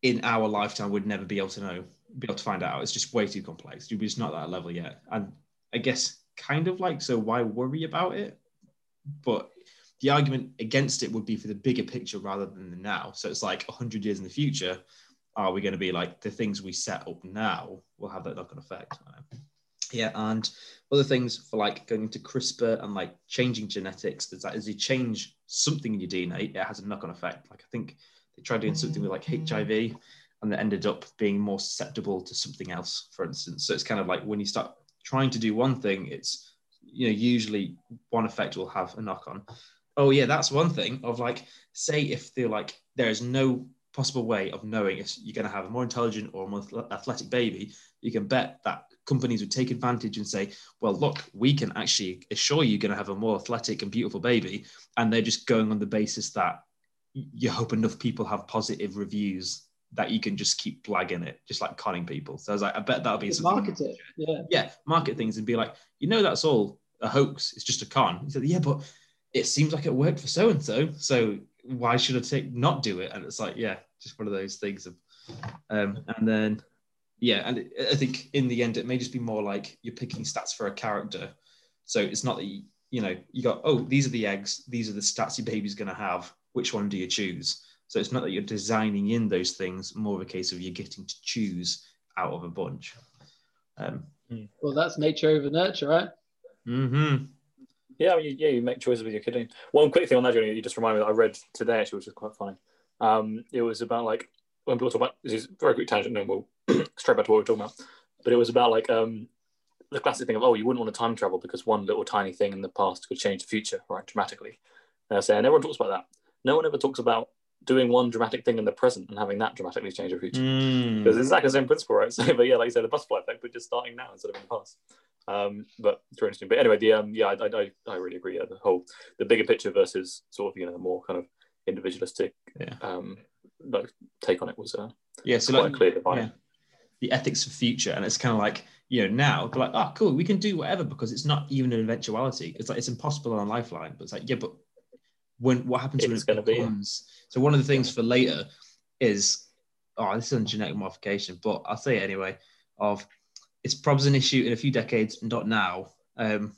in our lifetime we'd never be able to know, be able to find out. It's just way too complex. We're just not at that level yet. And I guess kind of like, so why worry about it? But the argument against it would be for the bigger picture rather than the now. So it's like 100 years in the future, are we going to be like the things we set up now will have that knock on effect? Yeah, and other things for like going into CRISPR and like changing genetics is that as you change something in your DNA, it has a knock on effect. Like I think they tried doing something with like HIV and it ended up being more susceptible to something else, for instance. So it's kind of like when you start trying to do one thing, it's you know usually one effect will have a knock on. Oh yeah, that's one thing of like say if they're like there is no possible way of knowing if you're going to have a more intelligent or more athletic baby, you can bet that companies would take advantage and say, well, look, we can actually assure you're going to have a more athletic and beautiful baby. And they're just going on the basis that you hope enough people have positive reviews that you can just keep blagging it, just like conning people. So I was like, I bet that'll be Just something. market it. Yeah. Yeah, market things and be like, you know, that's all a hoax. It's just a con. He said, yeah, but it seems like it worked for so and so. So why should I take not do it? And it's like, yeah, just one of those things. Of, um, and then, yeah, and it- I think in the end, it may just be more like you're picking stats for a character. So it's not that you, you know, you got, oh, these are the eggs, these are the stats your baby's going to have. Which one do you choose? So it's not that you're designing in those things, more of a case of you're getting to choose out of a bunch. Um, Well, that's nature over nurture, right? hmm Yeah, I mean, you, yeah, you make choices with your kid. One quick thing on that, Johnny, you just reminded me that I read today actually, which is quite funny. Um, it was about like when people talk about this is a very quick tangent, and we'll straight back to what we're talking about. But it was about like um, the classic thing of oh, you wouldn't want to time travel because one little tiny thing in the past could change the future, right, dramatically. And I say, and everyone talks about that. No one ever talks about doing one dramatic thing in the present and having that dramatically change the future. Mm. Because it's exactly the same principle, right? So, but yeah, like you said, the butterfly effect, but just starting now instead of in the past. Um, but it's very interesting. But anyway, the um, yeah, I, I, I- really agree. Yeah, the whole the bigger picture versus sort of you know the more kind of individualistic Yeah. um, like take on it was uh, Yeah, so quite like clear divide. yeah, the ethics of future, and it's kind of like you know now they're like, oh, cool, we can do whatever because it's not even an eventuality. It's like it's impossible on a lifeline, but it's like yeah, but when what happens when It's it gonna be, yeah. So one of the things for later is oh, this is on genetic modification, but I'll say it anyway. Of it's probably an issue in a few decades, not now. Um,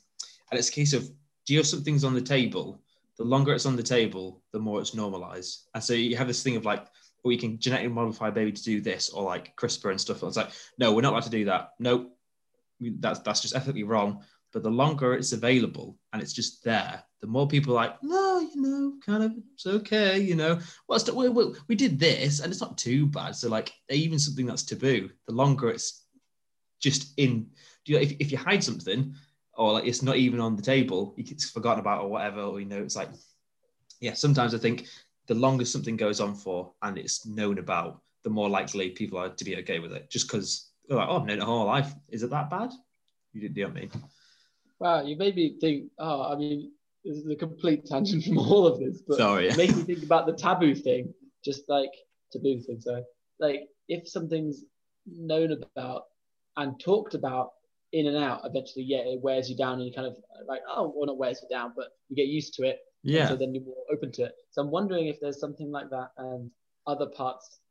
and it's a case of do you have something's on the table? The longer it's on the table, the more it's normalized. And so you have this thing of like, well, you can genetically modify a baby to do this, or like CRISPR and stuff. And it's like, no, we're not allowed to do that. No, that's that's just ethically wrong. But the longer it's available and it's just there, the more people like, no, you know, kind of, it's okay, you know. Well, it's, we, we, we did this, and it's not too bad. So like, even something that's taboo, the longer it's just in. You know, if if you hide something, or like it's not even on the table, it's forgotten about or whatever, or you know, it's like, yeah. Sometimes I think the longer something goes on for and it's known about, the more likely people are to be okay with it. Just because like, oh, I've known it all life. Is it that bad? You do you know what I mean? Wow, you made me think. Oh, I mean, this is a complete tangent from all of this, but Sorry. it made me think about the taboo thing. Just like taboo thing. So, like, if something's known about and talked about in and out, eventually, yeah, it wears you down, and you kind of like, oh, well, not wears you down, but you get used to it. Yeah. So then you're more open to it. So I'm wondering if there's something like that and other parts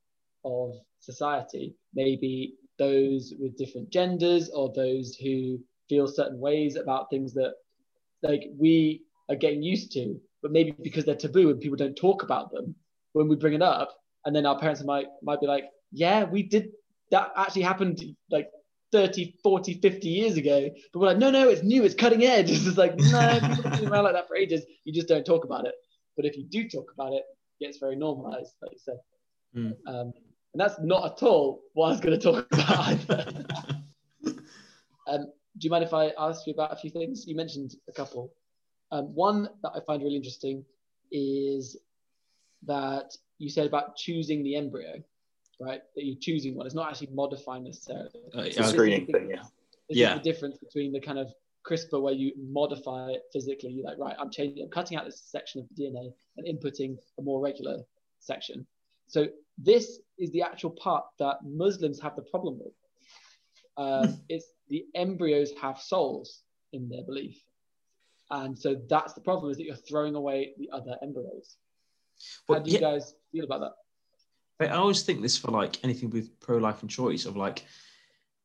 of society, maybe those with different genders or those who feel certain ways about things that like we are getting used to, but maybe because they're taboo and people don't talk about them when we bring it up, and then our parents might might be like, yeah, we did that actually happened like 30, 40, 50 years ago. But we're like, no, no, it's new, it's cutting edge. It's just like, no, people have been around like that for ages. You just don't talk about it. But if you do talk about it, it gets very normalized, like you said. Mm. Um, and that's not at all what I was going to talk about either. um, do you mind if I ask you about a few things? You mentioned a couple. Um, one that I find really interesting is that you said about choosing the embryo, right? That you're choosing one. It's not actually modifying necessarily. Uh, It's yeah, a screening thing, yeah. This Yeah. is the difference between the kind of CRISPR where you modify it physically. You're like, right, I'm changing, I'm cutting out this section of the DNA and inputting a more regular section. So this is the actual part that Muslims have the problem with. Um, it's the embryos have souls in their belief, and so that's the problem is that you're throwing away the other embryos. How do you yeah, guys feel about that? I always think this for like anything with pro-life and choice of like,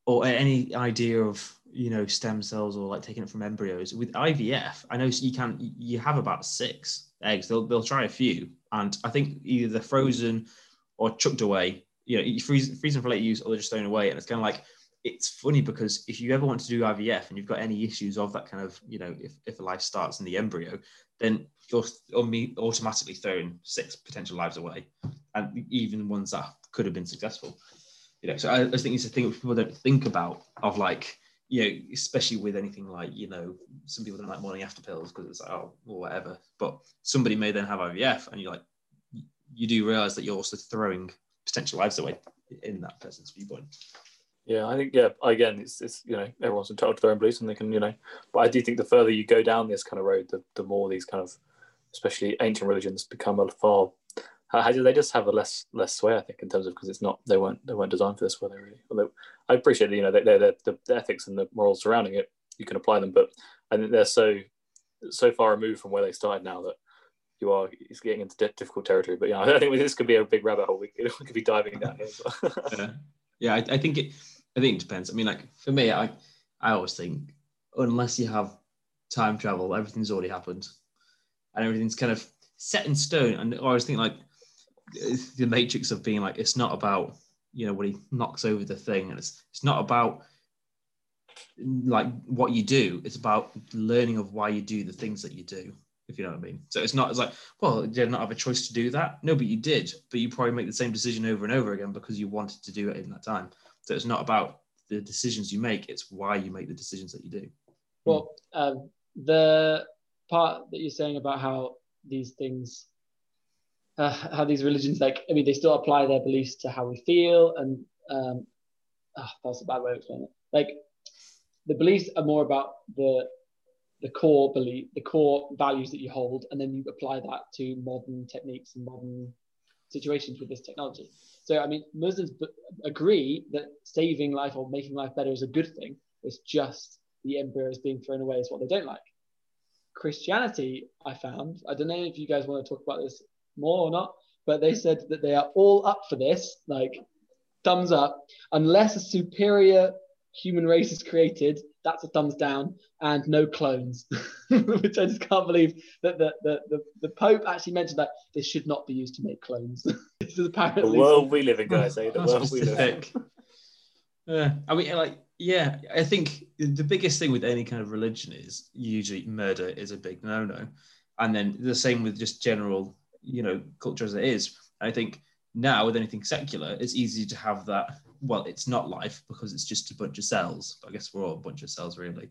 or any idea of you know stem cells or like taking it from embryos with IVF. I know you can you have about six eggs. They'll they'll try a few, and I think either they're frozen or chucked away. You know, you freeze freeze them for later use, or they're just thrown away. And it's kind of like it's funny because if you ever want to do IVF and you've got any issues of that kind of you know if if a life starts in the embryo, then you're automatically throwing six potential lives away and even ones that could have been successful. You know, so I, I think it's a thing people don't think about of like, you know, especially with anything like, you know, some people don't like morning after pills because it's like, oh, well, whatever. But somebody may then have IVF and you're like, you do realize that you're also throwing potential lives away in that person's viewpoint. Yeah, I think yeah. Again, it's it's you know everyone's entitled to their own beliefs and they can you know, but I do think the further you go down this kind of road, the, the more these kind of, especially ancient religions, become a far how, do they just have a less less sway? I think in terms of because it's not they weren't they weren't designed for this, were they really? Although I appreciate you know they they're, the, the ethics and the morals surrounding it, you can apply them, but I think they're so so far removed from where they started now that you are it's getting into difficult territory. But yeah, I think this could be a big rabbit hole. We could, be diving down here. Yeah, yeah I, I, think it. I think it depends. I mean, like for me, I I always think unless you have time travel, everything's already happened, and everything's kind of set in stone. And I always think like the matrix of being like it's not about you know when he knocks over the thing, and it's it's not about like what you do. It's about learning of why you do the things that you do if you know what I mean. So it's not it's like, well, did not have a choice to do that? No, but you did. But you probably make the same decision over and over again because you wanted to do it in that time. So it's not about the decisions you make; it's why you make the decisions that you do. Well, um, the part that you're saying about how these things, uh, how these religions, like, I mean, they still apply their beliefs to how we feel, and um, oh, that's a bad way of explaining it. Like, the beliefs are more about the the core belief, the core values that you hold, and then you apply that to modern techniques and modern situations with this technology. So, I mean, Muslims b- agree that saving life or making life better is a good thing. It's just the embryos being thrown away is what they don't like. Christianity, I found, I don't know if you guys want to talk about this more or not, but they said that they are all up for this, like thumbs up, unless a superior human race is created that's a thumbs down, and no clones, which I just can't believe that the, the, the, the, Pope actually mentioned that this should not be used to make clones. this is apparently the world we live in, guys. Eh? The world we live in. Yeah, I mean, like, yeah, I think the biggest thing with any kind of religion is usually murder is a big no-no, and then the same with just general, you know, culture as it is. I think now with anything secular, it's easy to have that well, it's not life because it's just a bunch of cells. I guess we're all a bunch of cells, really.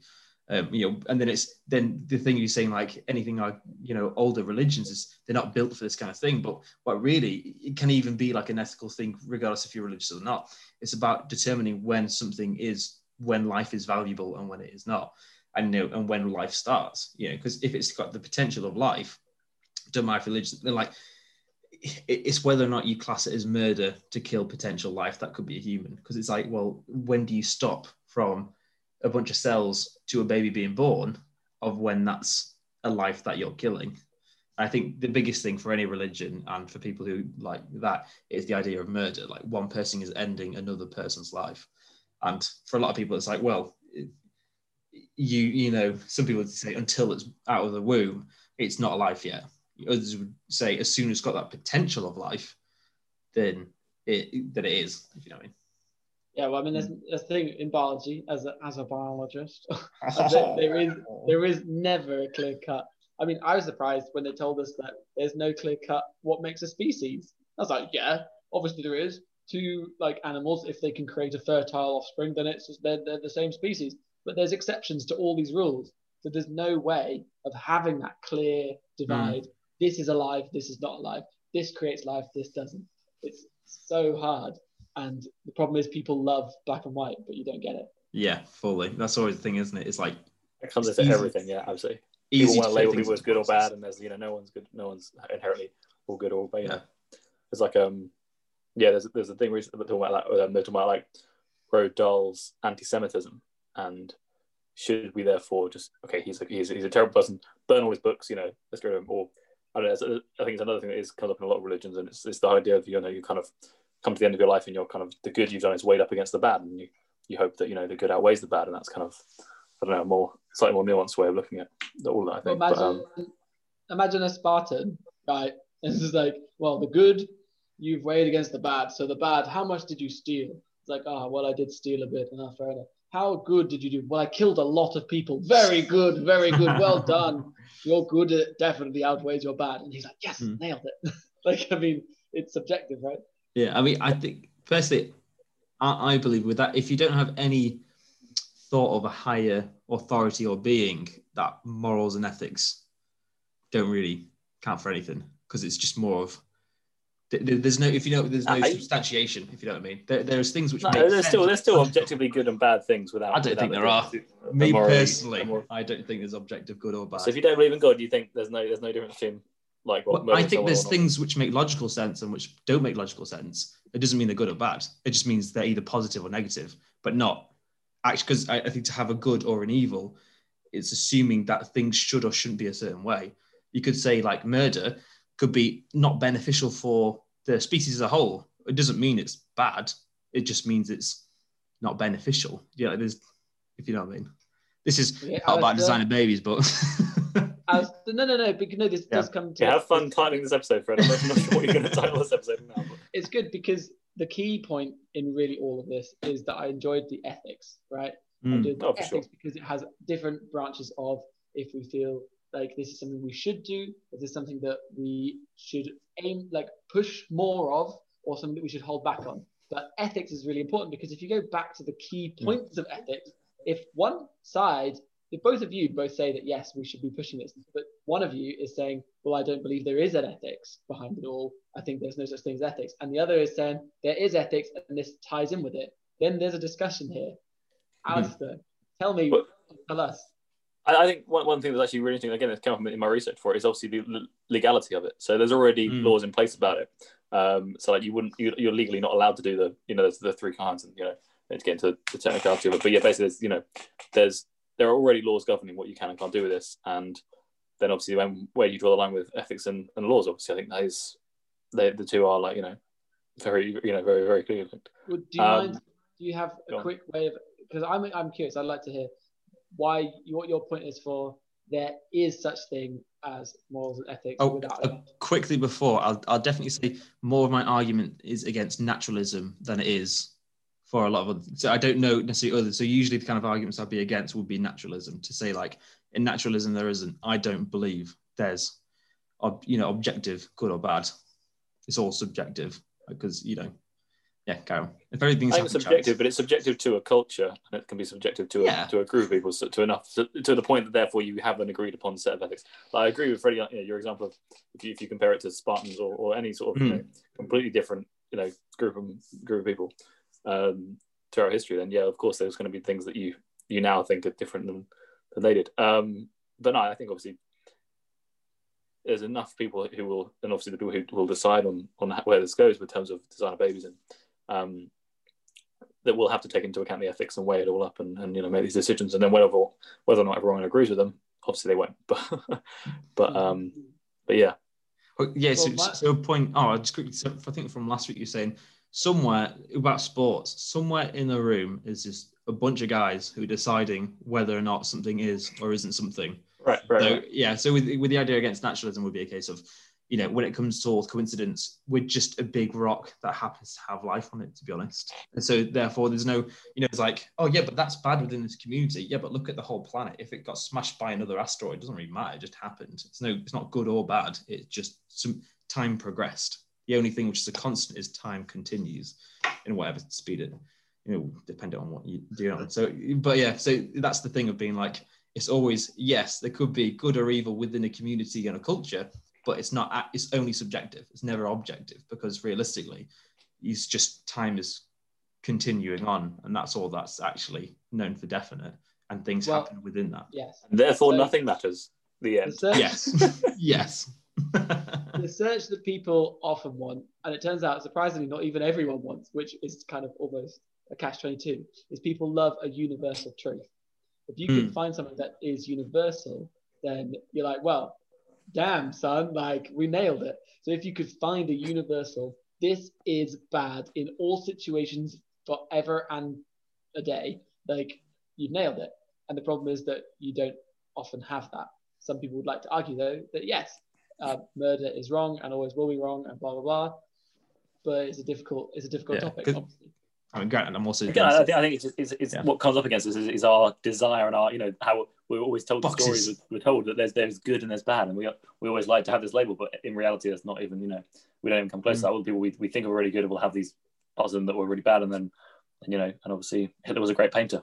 Um, you know, and then it's then the thing you're saying, like anything like you know, older religions is they're not built for this kind of thing. But what really it can even be like an ethical thing, regardless if you're religious or not. It's about determining when something is when life is valuable and when it is not, and you know, and when life starts. You know, because if it's got the potential of life, don't if religion, then like it's whether or not you class it as murder to kill potential life. That could be a human. Because it's like well when do you stop from a bunch of cells to a baby being born of when that's a life that you're killing? I think the biggest thing for any religion and for people who like that is the idea of murder. Like one person is ending another person's life. And for a lot of people it's like well you you know some people say until it's out of the womb it's not a life yet others would say as soon as it's got that potential of life, then it that it is, if you know what I mean. Yeah, well, I mean, there's a thing in biology as a, as a biologist, there is there is never a clear cut. I mean, I was surprised when they told us that there's no clear cut what makes a species. I was like, yeah, obviously there is. Two like animals, if they can create a fertile offspring, then it's just, they're, they're the same species. But there's exceptions to all these rules. So there's no way of having that clear divide mm this is alive, this is not alive, this creates life, this doesn't. It's so hard. And the problem is people love black and white, but you don't get it. Yeah, fully. That's always the thing, isn't it? It's like it comes into everything, yeah, absolutely. Easy people want to label people as good or bad, and there's you know no one's good, no one's inherently all good or bad. You know, it's like um, yeah, there's there's a thing recently talking about like um, they're talking about like Roald Dahl's anti-Semitism, and should we therefore just okay, he's a, he's, he's a terrible person, burn all his books, you know, let's go to him, or I don't know. I think it's another thing that is comes up in a lot of religions, and it's, it's the idea of you know you kind of come to the end of your life and you're kind of the good you've done is weighed up against the bad, and you you hope that you know the good outweighs the bad, and that's kind of I don't know a more slightly more nuanced way of looking at all that. I think. Well, imagine, but, um, imagine a Spartan, right? And it's like, well, the good you've weighed against the bad. So the bad, how much did you steal? It's like, ah, oh, well, I did steal a bit, and ah, fair enough. How good did you do? Well, I killed a lot of people. Very good, very good. Well done. Your good definitely outweighs your bad. And he's like, yes, mm. nailed it. like, I mean, it's subjective, right? Yeah, I mean, I think firstly, I, I believe with that, if you don't have any thought of a higher authority or being, that morals and ethics don't really count for anything because it's just more of there's no, if you know, there's no I, substantiation. If you know what I mean, there, there's things which. No, there's still there's still objectively good and bad things without. I don't without think there are. Me personally, I don't think there's objective good or bad. So if you don't believe in God, you think there's no there's no difference between like Well, what, I think there's things which make logical sense and which don't make logical sense. It doesn't mean they're good or bad. It just means they're either positive or negative, but not actually. Because I, I think to have a good or an evil, it's assuming that things should or shouldn't be a certain way. You could say like murder could be not beneficial for the species as a whole. It doesn't mean it's bad. It just means it's not beneficial. Yeah, like there's, if you know what I mean. This is Yeah, not about Alistair. designing babies, but As, no, no, no. Because no, this Yeah. does come to. Yeah, have fun titling this episode, Fred. I'm not sure what you're going to title this episode now. But It's good because the key point in really all of this is that I enjoyed the ethics, right? I Mm. enjoyed the Oh, for ethics because it has different branches of if we feel like this is something we should do, this is this something that we should aim like push more of, or something that we should hold back on. But ethics is really important because if you go back to the key Mm. points of ethics, if one side, if both of you both say that yes, we should be pushing this, but one of you is saying, well, I don't believe there is an ethics behind it all. I think there's no such thing as ethics, and the other is saying there is ethics, and this ties in with it. Then there's a discussion here. Alistair, tell me, But- tell us. I, I think one, one thing that's actually really interesting, again, that's come up in my research for it, is obviously the l- legality of it. So there's already Mm. laws in place about it. Um, so like you wouldn't, you, you're legally not allowed to do the, you know, there's the three kinds, and you know, let's get into the technicality of it. But yeah, basically, there's, you know, there's there are already laws governing what you can and can't do with this, and then obviously when where do you draw the line with ethics and, and laws? Obviously, I think that is they, the two are like you know very you know very very clear. Would, do you Um, mind? Do you have a on. quick way of? Because I'm I'm curious. I'd like to hear why what your point is for there is such thing as morals and ethics Oh, without uh, quickly before, I'll, I'll definitely say more of my argument is against naturalism than it is for a lot of other. So I don't know necessarily others. So usually the kind of arguments I'd be against would be naturalism. To say like in naturalism there isn't. I don't believe there's, you know, objective good or bad. It's all subjective because you know, yeah, go. on. If everything's I think it's subjective, chance- but it's subjective to a culture, and it can be subjective to a, Yeah. to a group of people, so, to enough to, to the point that therefore you have an agreed upon set of ethics. Like, I agree with Freddie. You know, your example of if you, if you compare it to Spartans or, or any sort of you Mm. know, completely different you know group of group of people um, throughout history, then yeah, of course there's going to be things that you you now think are different than, than they did. Um, but no, I think obviously there's enough people who will, and obviously the people who will decide on on where this goes in terms of designer babies and um, that we'll have to take into account the ethics and weigh it all up and, and you know make these decisions and then whether whether or not everyone agrees with them obviously they won't but but um but yeah Oh, yeah, so, Well, so point. Oh, I just quickly. So I think from last week you're saying somewhere about sports. Somewhere in the room is just a bunch of guys who are deciding whether or not something is or isn't something. right right, so right. yeah, so with with the idea against naturalism would be a case of, you know, when it comes to all coincidence, we're just a big rock that happens to have life on it. To be honest, and so therefore there's no, you know, it's like, oh yeah, but that's bad within this community. Yeah, but look at the whole planet. If it got smashed by another asteroid, it doesn't really matter. It just happened. It's no, it's not good or bad. It's just some time progressed. The only thing which is a constant is time continues in whatever speed it, you know, depending on what you do on. So, but yeah, so that's the thing of being like, it's always yes, there could be good or evil within a community and a culture, but it's not. It's only subjective. It's never objective because realistically, it's just time is continuing on, and that's all that's actually known for definite. And things Well- happen within that. yes. therefore So- nothing matters the The end search, Yes, yes. the search that people often want, and it turns out surprisingly not even everyone wants, which is kind of almost a catch twenty two, is people love a universal truth. If you can Mm. find something that is universal, then you're like, well, damn son, like we nailed it. So if you could find a universal, this is bad in all situations forever and a day, like you've nailed it. And the problem is that you don't often have that. Some people would like to argue though that yes, uh, murder is wrong and always will be wrong and blah blah blah. But it's a difficult it's a difficult Yeah, topic. Obviously. I mean, granted, I'm also Again, I, I think, I think it's, just, it's, it's Yeah. what comes up against us is, is our desire and our, you know, how we're always told the Boxes. stories we're told that there's there's good and there's bad, and we we always like to have this label, but in reality, that's not even, you know, we don't even come close to mm. that. All the people we, we think are really good will have these parts of them that were really bad, and then, and you know, and obviously Hitler was a great painter.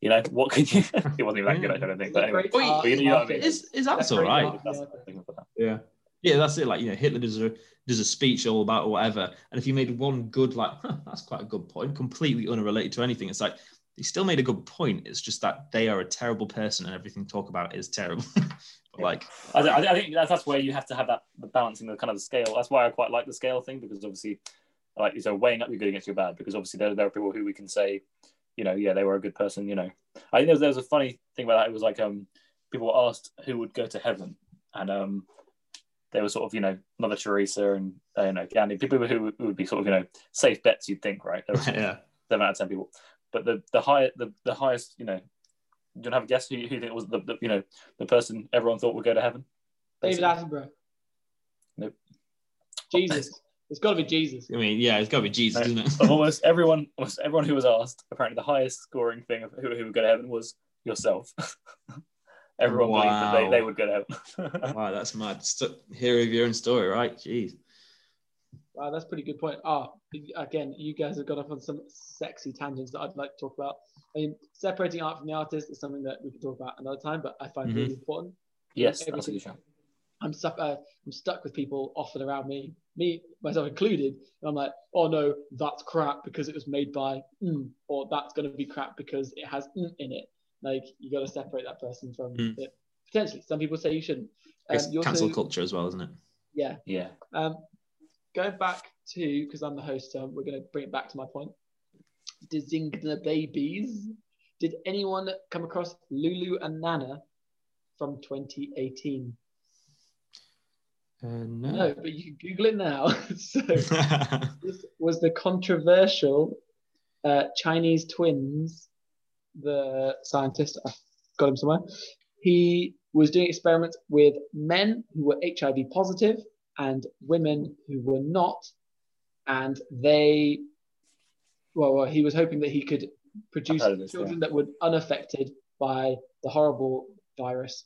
You know, what can you? he wasn't even that good, I don't think. But anyway, Great Wait, but you know what I mean. Is is that's That's all very right? hard. that's the thing about that. Yeah. Yeah, that's it. Like, you know, Hitler does a does a speech all about whatever. And if you made one good, like, "Huh, that's quite a good point, completely unrelated to anything, it's like, he still made a good point. It's just that they are a terrible person and everything talk about is terrible. like, I, I, think that's, where you have to have that the balancing the kind of the scale. That's why I quite like the scale thing because obviously, like you so weighing up your good against your bad. Because obviously there, there are people who we can say, you know, yeah, they were a good person. You know, I think there was, there was a funny thing about that. It was like um, people were asked who would go to heaven, and um, they were sort of you know Mother Teresa and uh, you know Gandhi, people who, who would be sort of you know safe bets. You'd think, right? There was yeah, seven out of ten people, but the the high the, the highest you know. You Do you have a guess who, who you think was the, the you know the person everyone thought would go to heaven? David Attenborough. Nope. Jesus. It's got to be Jesus. I mean, yeah, it's got to be Jesus, isn't it? almost everyone, almost everyone who was asked, apparently the highest scoring thing of who, who would go to heaven was yourself. everyone believed that they, they would get to heaven. wow, that's mad. St- hero of your own story, right? Jeez. Wow, that's a pretty good point. Ah, again, you guys have got off on some sexy tangents that I'd like to talk about. I mean, separating art from the artist is something that we could talk about another time, but I find Mhm. really important. yes, Everything- that's a good shout. I'm stuck. Uh, I'm stuck with people often around me, me myself included. And I'm like, oh no, that's crap because it was made by, mm, or that's going to be crap because it has mm in it. Like you got to separate that person from Mm. it. Potentially, some people say you shouldn't. It's Um, you also- cancel culture as well, isn't it? Yeah. Yeah. Um, going back to because I'm the host, so we're going to bring it back to my point. designer babies. Did anyone come across Lulu and Nana from 2018? Uh, No, no. but you can Google it now. so this was the controversial uh, Chinese twins. The scientist, I've got him somewhere. He was doing experiments with men who were HIV positive and women who were not, and they, well, well, he was hoping that he could produce this, children that were unaffected by the horrible virus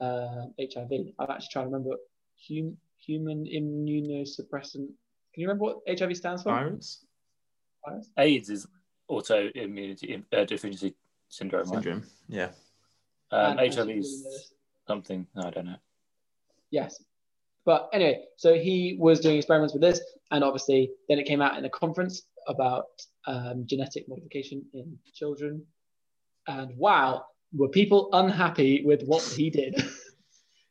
uh, HIV. I'm actually trying to remember hum, human immunosuppressant. Can you remember what HIV stands for? Virus Virus? AIDS is autoimmunity uh, deficiency syndrome, right? syndrome. Yeah. Um, And HIV should is really know something. I don't know. Yes. But anyway, so he was doing experiments with this, and obviously, then it came out in a conference about um, genetic modification in children. And wow, were people unhappy with what he did?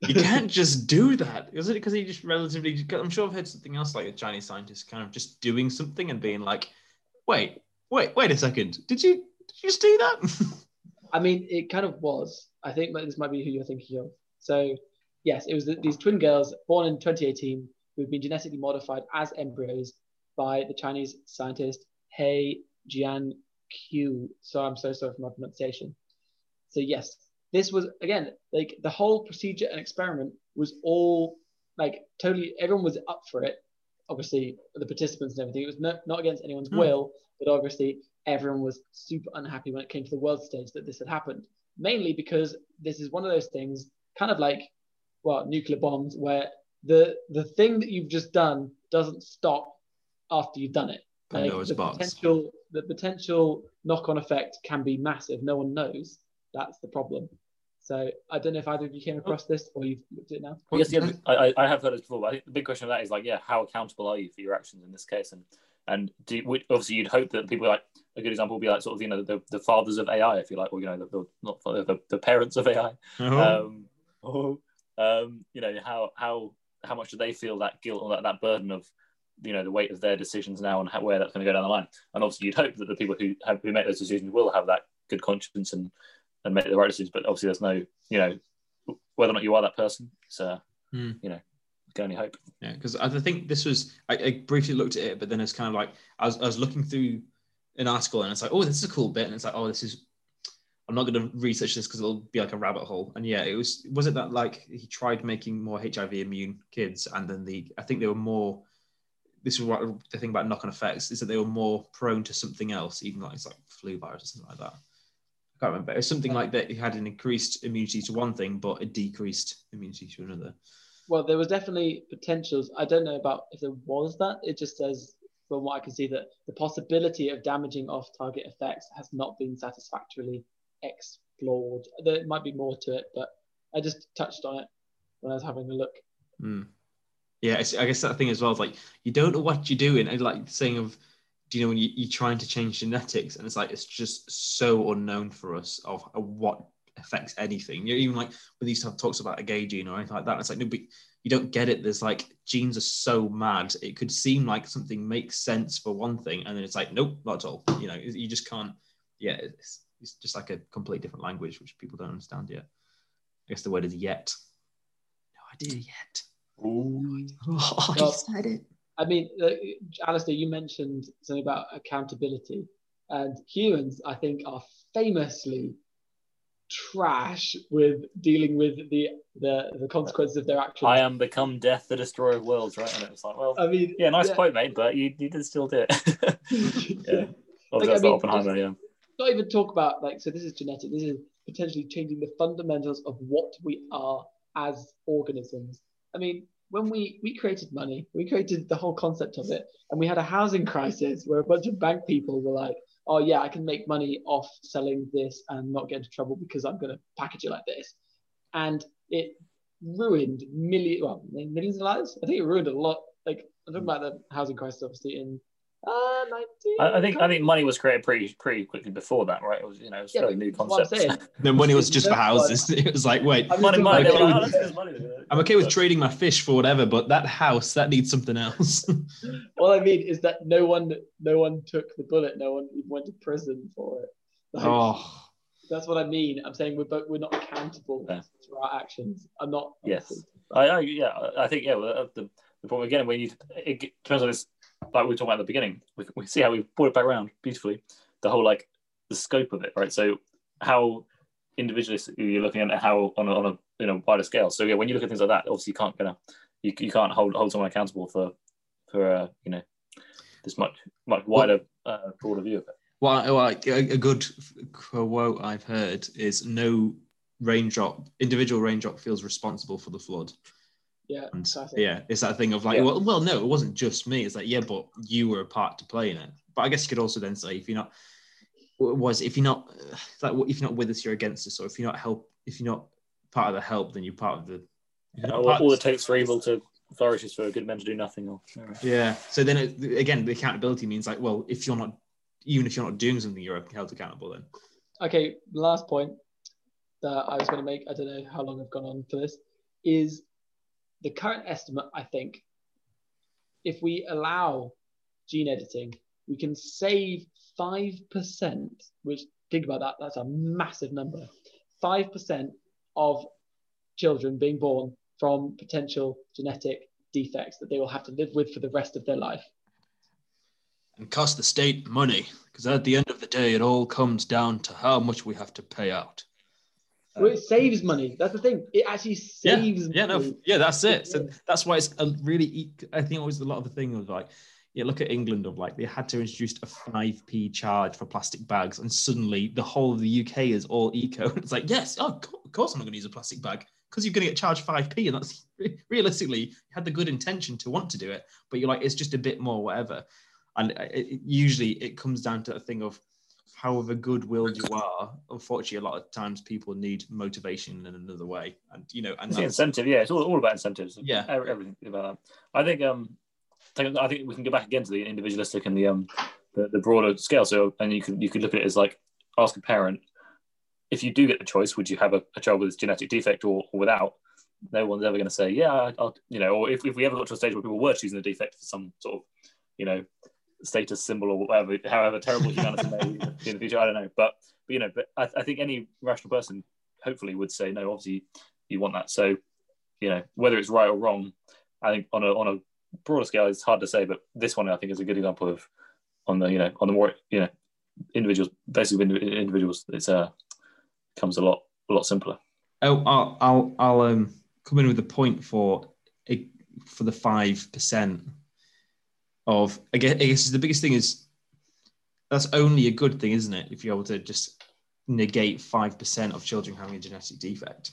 You can't just do that. Is it because he just relatively? I'm sure I've heard something else like a Chinese scientist kind of just doing something and being like, "Wait, wait, wait a second. Did you did you just do that?" I mean, it kind of was. I think this might be who you're thinking of. So, yes, it was th- these twin girls born in 2018 who had been genetically modified as embryos by the Chinese scientist He Jiankui. So I'm so sorry for my pronunciation. So yes, this was again like the whole procedure and experiment was all like totally. Everyone was up for it. Obviously, the participants and everything. It was no, not against anyone's Hmm. will, but obviously everyone was super unhappy when it came to the world stage that this had happened. Mainly because this is one of those things, kind of like, well, nuclear bombs, where the the thing that you've just done doesn't stop after you've done it. Like, Pandora's the box. potential the potential knock-on effect can be massive. No one knows. That's the problem. So I don't know if either of you came across this or you've looked at it now. I guess yeah, I, I- I have heard this before, but I think the big question of that is like, yeah, how accountable are you for your actions in this case? And and do obviously you'd hope that people like a good example would be like sort of you know the, the fathers of AI, if you like, or you know the, the not father- the, the parents of AI. Oh. Um, or um, you know how how how much do they feel that guilt or that, that burden of you know the weight of their decisions now and how, where that's going to go down the line? And obviously you'd hope that the people who have who make those decisions will have that good conscience and and make the right decisions. But obviously there's no you know whether or not you are that person. So uh, Hmm. you know, you can only hope. Yeah, because I think this was I, I briefly looked at it, but then it's kind of like I was, I was looking through an article and it's like, oh, this is a cool bit, and it's like, oh, this is. I'm not going to research this because it'll be like a rabbit hole. And yeah, it was was it that like he tried making more HIV immune kids, and then the I think they were more. This is what the thing about knock-on effects is that they were more prone to something else, even like it's like flu virus or something like that. I can't remember. It was something like that. He had an increased immunity to one thing, but a decreased immunity to another. Well, there was definitely potentials. I don't know about if there was that. It just says, from what I can see, that the possibility of damaging off-target effects has not been satisfactorily explored. There might be more to it, but I just touched on it when I was having a look. Mm. Yeah, I guess that thing as well is like you don't know what you're doing, and like saying of do you know when you, you're trying to change genetics and it's like it's just so unknown for us of what affects anything. You know, even like when these stuff talks about a gay gene or anything like that, it's like no, but you don't get it. There's like genes are so mad. It could seem like something makes sense for one thing, and then it's like nope, not at all. You know, you just can't. Yeah, it's, it's just like a complete different language which people don't understand yet. I guess the word is yet. No idea yet. Ooh. Oh, excited. I mean, uh, Alistair, you mentioned something about accountability, and humans, I think, are famously trash with dealing with the the, the consequences of their actions. I am become death, the destroyer of worlds, right? And it was like, well, I mean, yeah, nice yeah. quote, mate, but you, you did still do it. yeah. Like, I mean, Oppenheimer, yeah. not even talk about like so this is genetic this is potentially changing the fundamentals of what we are as organisms i mean when we we created money we created the whole concept of it and we had a housing crisis where a bunch of bank people were like oh yeah i can make money off selling this and not get into trouble because i'm going to package it like this. And it ruined million well millions of lives? I think it ruined a lot like i'm talking about the housing crisis obviously in uh 19 I, I think I think money was created pretty pretty quickly before that, right? It was you know it was Yeah, fairly new that's concept. Then when it was just for houses, it was like, wait, I'm money, money, about they like, okay oh, with- money. I'm okay with trading my fish for whatever, but that house that needs something else. all I mean is that no one, no one took the bullet. No one even went to prison for it. Like, oh, That's what I mean. I'm saying we're both, we're not accountable Yeah. for our actions. I'm not. Yes. I, I yeah, I think yeah. well, uh, The, the problem again when you it g- depends on this. Like we were talking about at the beginning, we, we see how we brought it back around beautifully. The whole like the scope of it, right? So how individualist you're looking at how on a, on a you know wider scale. So yeah, when you look at things like that, obviously you can't gonna you, you can't hold hold someone accountable for for uh, you know this much much wider uh, broader view of it. well, well a, a good quote I've heard is no raindrop, individual raindrop feels responsible for the flood. Yeah. And classic. yeah, it's that thing of like, Yeah. well, well, no, it wasn't just me. It's like, yeah, but you were a part to play in it. But I guess you could also then say, if you're not, what was if you're not, like, if you're not with us, you're against us. Or if you're not help, if you're not part of the help, then you're part of the. you're all, all the- it takes for evil to flourish is for a good men to do nothing. Or Yeah. So then it, again, the accountability means like, well, if you're not, even if you're not doing something, you're held accountable. Then. Okay. Last point that I was going to make. I don't know how long I've gone on for this. Is the current estimate? I think if we allow gene editing, we can save five percent. Which think about that. That's a massive number. Five percent of children being born from potential genetic defects that they will have to live with for the rest of their life. And cost the state money because at the end of the day, it all comes down to how much we have to pay out. Well, it saves money. That's the thing. It actually yeah, saves yeah, no, money. yeah, that's it. So that's why it's a really. I think always a lot of the thing was like, yeah, look at England of like they had to introduce a five p charge for plastic bags, and suddenly the whole of the UK is all eco. It's like, yes, oh, of course I'm not going to use a plastic bag because you're going to get charged five p, and that's realistically you had the good intention to want to do it, but you're like, it's just a bit more whatever. And uh, it, it- usually it comes down to a thing of however good-willed you are. Unfortunately, a lot of times people need motivation in another way, and you know, and It's the incentive, yeah. It's all, all about incentives. Yeah. Everything about that. I think um, I think- we can go back again to the individualistic and the um, the, the broader scale. So, and you could you could look at it as like ask a parent if you do get the choice, would you have a, a child with this genetic defect or, or without? No one's ever going to say, yeah, I'll, you know, or if, if we ever got to a stage where people were choosing the defect for some sort of, you know, status symbol or whatever, however terrible humanity may be in the future, I don't know. But, but you know, but I, I think any rational person hopefully would say, no, obviously you want that. So, you know, whether it's right or wrong, I think on a on a broader scale, it's hard to say. But this one, I think, is a good example of on the you know on the more you know individuals, basically individuals, it's uh comes a lot a lot simpler. Oh, I'll I'll, I'll um, come in with a point for a, for the five percent of I guess, I guess the biggest thing is that's only a good thing, isn't it? If you're able to just negate five percent of children having a genetic defect,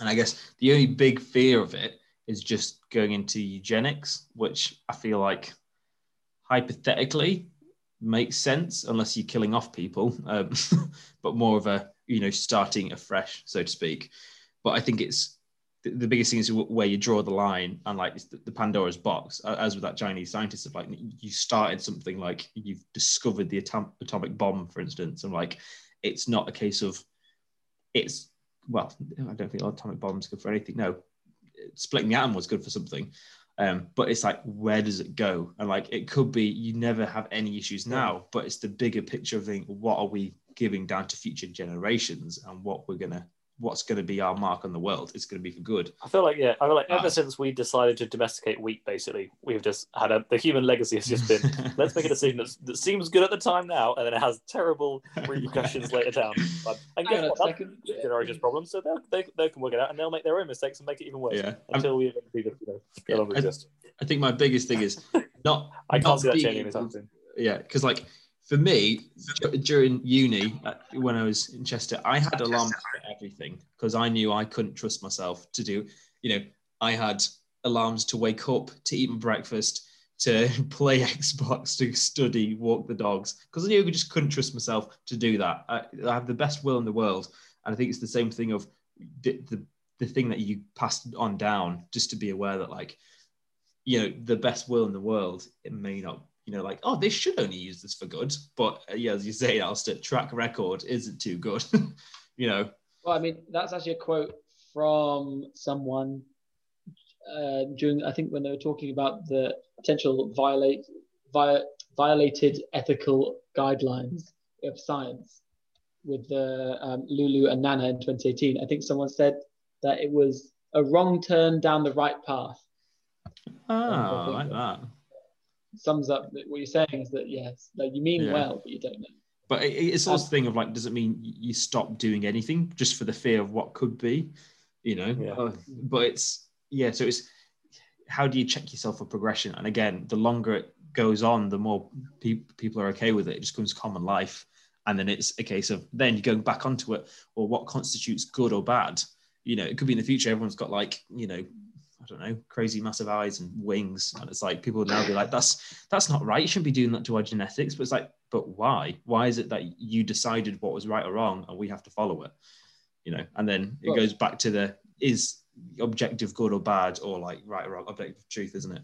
and I guess the only big fear of it is just going into eugenics, which I feel like hypothetically makes sense unless you're killing off people, um, but more of a you know starting afresh, so to speak. But I think it's the, biggest thing is where you draw the line and like the, the Pandora's box, as with that Chinese scientist of like you started something like you've discovered the atom- atomic bomb, for instance, and like it's not a case of it's well, I don't think atomic bombs good for anything. No, splitting the atom was good for something. Um, but it's like, where does it go? And like, it could be you never have any issues now, but it's the bigger picture of thing. What are we giving down to future generations, and what we're gonna, what's gonna be our mark on the world? It's gonna be for good. I feel like yeah, I feel like ever ah. since we decided to domesticate wheat, basically, we've just had a the human legacy has just been let's make it a decision that, that seems good at the time now, and then it has terrible repercussions later down. But, and Hang guess on a what? That's second. the generation's problem, so they'll- they they can work it out, and they'll make their own mistakes and make it even worse Yeah. until we eventually just you know no longer I- exist. I think my biggest thing is not. I can't not see that being changing able- anytime soon. yeah because like for me during uni uh, when i was in chester i had alarms for everything because i knew i couldn't trust myself to do you know i had alarms to wake up to eat my breakfast to play xbox to study walk the dogs because i knew i just couldn't trust myself to do that. I, I have the best will in the world and i think it's the same thing of the, the the thing that you passed on down just to be aware that like you know the best will in the world it may not you know like oh they should only use this for good but uh, yeah as you say Alistair, track record isn't too good you know Well, I mean, that's actually a quote from someone uh, during, I think, when they were talking about the potential violate, vi- violated ethical guidelines of science with the um, Lulu and Nana in 2018. I think someone said that it was a wrong turn down the right path. ah, I like that- that Sums up what you're saying is that yes, like you mean Yeah. well, but you don't know. but it- it's also the thing of like does it mean you stop doing anything just for the fear of what could be you know Yeah. Uh, but it's yeah so it's how do you check yourself for progression and again the longer it goes on the more pe- people are okay with it it just becomes common life and then it's a case of then you're going back onto it or what constitutes good or bad you know it could be in the future everyone's got like you know I don't know, crazy massive eyes and wings. And it's like people would now be like, that's that's not right. You shouldn't be doing that to our genetics. But it's like, but why? Why is it that you decided what was right or wrong and we have to follow it? You know, and then it goes back to the is objective good or bad or like right or wrong, objective truth, isn't it?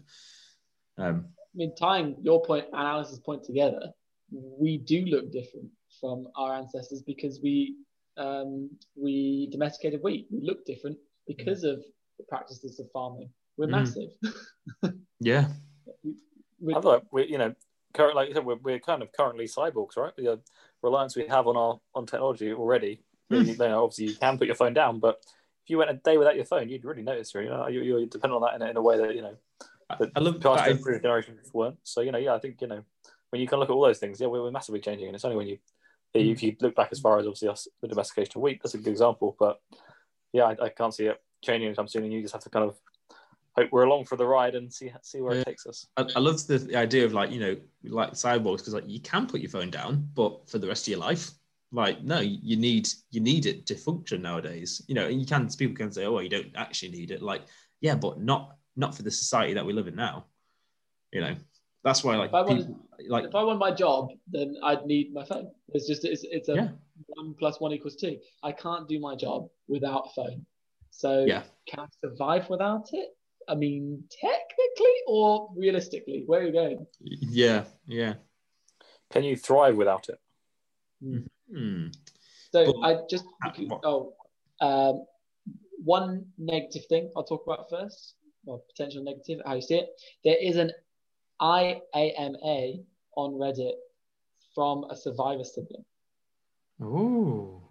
Um, I mean, tying your point and Alice's point together, we do look different from our ancestors because we um, we domesticated wheat. We look different because of the practices of farming. We're Mm. massive. yeah. We- I feel like we, you know, current, like you said, we're, we're kind of currently cyborgs, right? The uh, reliance we have on our on technology already. Hmm. You know, obviously, you can put your phone down, but if you went a day without your phone, you'd really notice. You know, you, you're dependent on that in a, in a way that you know that I love past that. previous generations weren't. So you know, yeah, I think you know when you can look at all those things, yeah, we're, we're massively changing, and it's only when you if you look back as far as obviously us the domestication of wheat, that's a good example. But yeah, I, I can't see it changing anytime soon, and you just have to kind of hope we're along for the ride and see see where Yeah. it takes us. I, I love the, the idea of like you know like cyborgs because like you can put your phone down, but for the rest of your life, like no, you need you need it to function nowadays. You know, and you can people can say, oh, well, you don't actually need it. Like yeah, but not not for the society that we live in now. You know, that's why like If I wanted- people, like if I want my job, then I'd need my phone. It's just it's, it's a Yeah. one plus one equals two. I can't do my job without a phone. So Yeah. can I survive without it? I mean, technically or realistically, where are you going? yeah yeah. Can you thrive without it? Hmm. So But- I just Uh, what- oh, um, one negative thing I'll talk about first, or potential negative, how you see it. There is an IAMA on Reddit from a survivor sibling. Oh.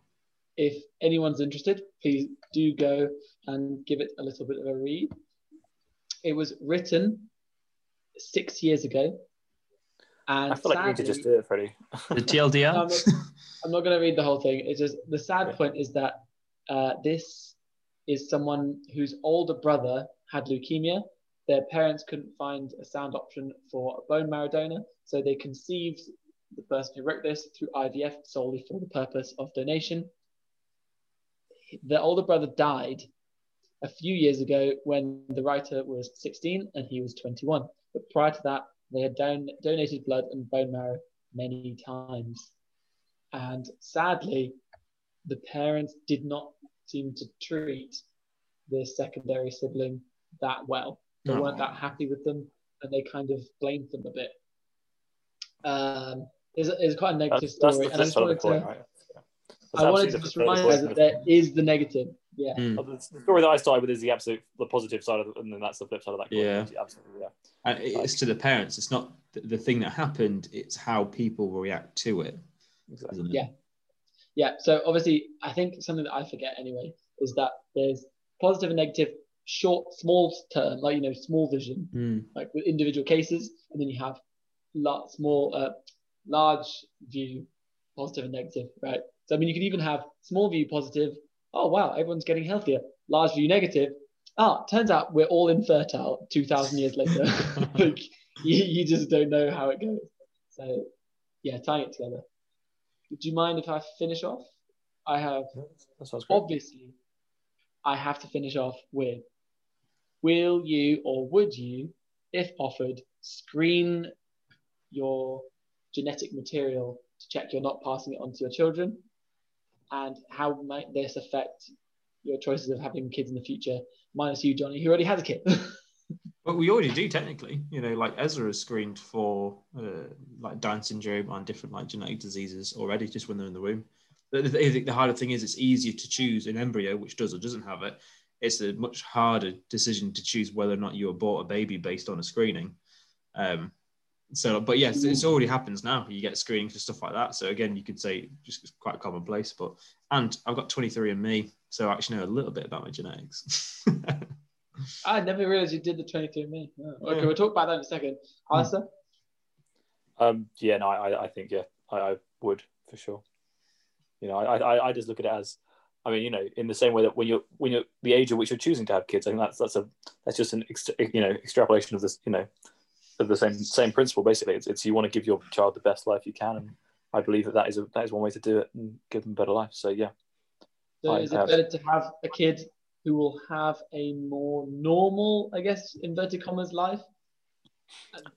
If anyone's interested, please do go and give it a little bit of a read. It was written six years ago, and I feel like we need to just do it, Freddie. The TLDR. I'm not, I'm not going to read the whole thing. It's just the sad Yeah. point is that uh, this is someone whose older brother had leukemia. Their parents couldn't find a sound option for a bone marrow donor, so they conceived the person who wrote this through IVF solely for the purpose of donation. The older brother died a few years ago when the writer was 16 and he was 21. But prior to that, they had don- donated blood and bone marrow many times. And sadly, the parents did not seem to treat the secondary sibling that well. They Oh. weren't that happy with them, and they kind of blamed them a bit. Um, it's, it's quite a negative That's, that's story, the and I just side of the wanted to, right? Yeah. That's I wanted to just remind of you the guys coin, that isn't it? there is the negative. Yeah. Mm. The the story that I started with is the absolute the positive side of it, and then that's the flip side of that coin. Yeah. absolutely. Yeah. And it's to the parents. It's not the, the thing that happened. It's how people react to it, Exactly. it? Yeah. Yeah. So obviously, I think something that I forget anyway is that there's positive and negative, short, small term, like you know, small vision, Mm. like with individual cases, and then you have large, small, uh, large view, positive and negative, right? So I mean, you could even have small view positive. Oh wow, everyone's getting healthier. Large view negative. Ah, turns out we're all infertile. Two thousand years later, like you, you just don't know how it goes. So yeah, tying it together. Do you mind if I finish off? I have That sounds great. obviously I have to finish off with will you or would you, if offered, screen your genetic material to check you're not passing it on to your children? And how might this affect your choices of having kids in the future? Minus you, Johnny, who already has a kid. But we already do technically. You know, like Ezra is screened for uh, like Down syndrome and different like genetic diseases already just when they're in the womb. The, the, the harder thing is it's easier to choose an embryo which does or doesn't have it. It's a much harder decision to choose whether or not you abort a baby based on a screening. Um, so, but yes, it's already happens now. You get screening for stuff like that. So again, you could say just quite commonplace. But and I've got 23andMe, so I actually know a little bit about my genetics. I never realized you did the 23andMe. Oh, Okay, Yeah. we'll talk about that in a second. Alistair? Um, yeah, no, I, I think yeah, I, I would for sure. You know, I, I, I just look at it as, I mean, you know, in the same way that when you're when you're the age at which you're choosing to have kids, I think that's that's a that's just an ex, you know extrapolation of this, you know, of the same same principle. Basically, it's, it's you want to give your child the best life you can, and I believe that that is a, that is one way to do it and give them a better life. So yeah, So I is it have- better to have a kid who will have a more normal, I guess, inverted commas life?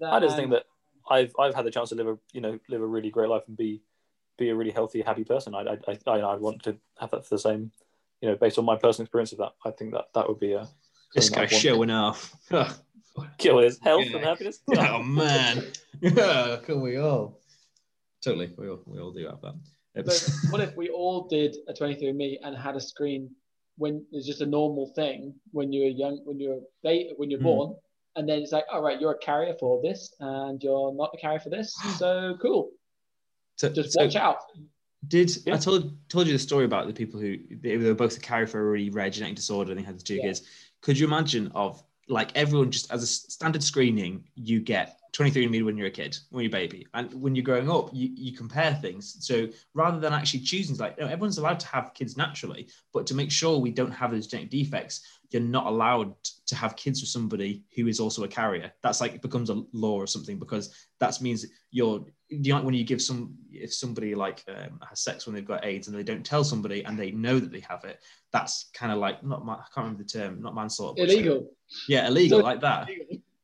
I just think that I've I've had the chance to live a you know live a really great life and be be a really healthy, happy person. I I I, I want to have that for the same, you know, based on my personal experience of that. I think that that would be a this something guy's I'd showing off. kill his health Yeah. and happiness. oh man, yeah, can we all? Totally, we all we all do have that. So what if we all did a 23andMe and had a screen when it's just a normal thing when you're young, when you're ba- when you're Hmm. born, and then it's like, all right, you're a carrier for this, and you're not a carrier for this, so cool. So- Just so watch out. Did Yeah. I told told you the story about the people who they were both a carrier for a really rare genetic disorder and they had the two Yeah. kids? Could you imagine of like everyone just as a standard screening, you get 23andMe when you're a kid, when you're a baby, and when you're growing up, you, you compare things. So rather than actually choosing, like no, everyone's allowed to have kids naturally, but to make sure we don't have those genetic defects, you're not allowed to have kids with somebody who is also a carrier. That's like it becomes a law or something because that means you're you know when you give some if somebody like um, has sex when they've got AIDS and they don't tell somebody and they know that they have it, that's kind of like not ma- I can't remember the term, not manslaughter. but- Illegal. Yeah, illegal like that.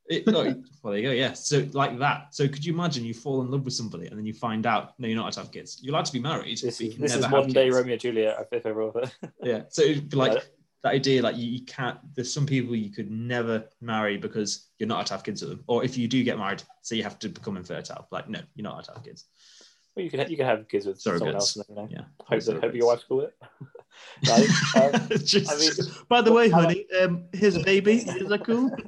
It, no, well, there you go. Yeah. So like that. So could you imagine you fall in love with somebody and then you find out no, you're not allowed to have kids. You're allowed to be married. This but you is, can this never is have modern day. Romeo and Juliet, if ever. Yeah. So it'd be like Yeah. That idea, like you, you can't. There's some people you could never marry because you're not allowed to have kids with them, or if you do get married, so you have to become infertile. Like no, you're not allowed to have kids. Well, you can you can have kids with someone else, and then, you know, Yeah. hope, that, hope your wife's cool it. Think, um, Just- I mean- by the way, honey, um, here's a baby. Is that cool?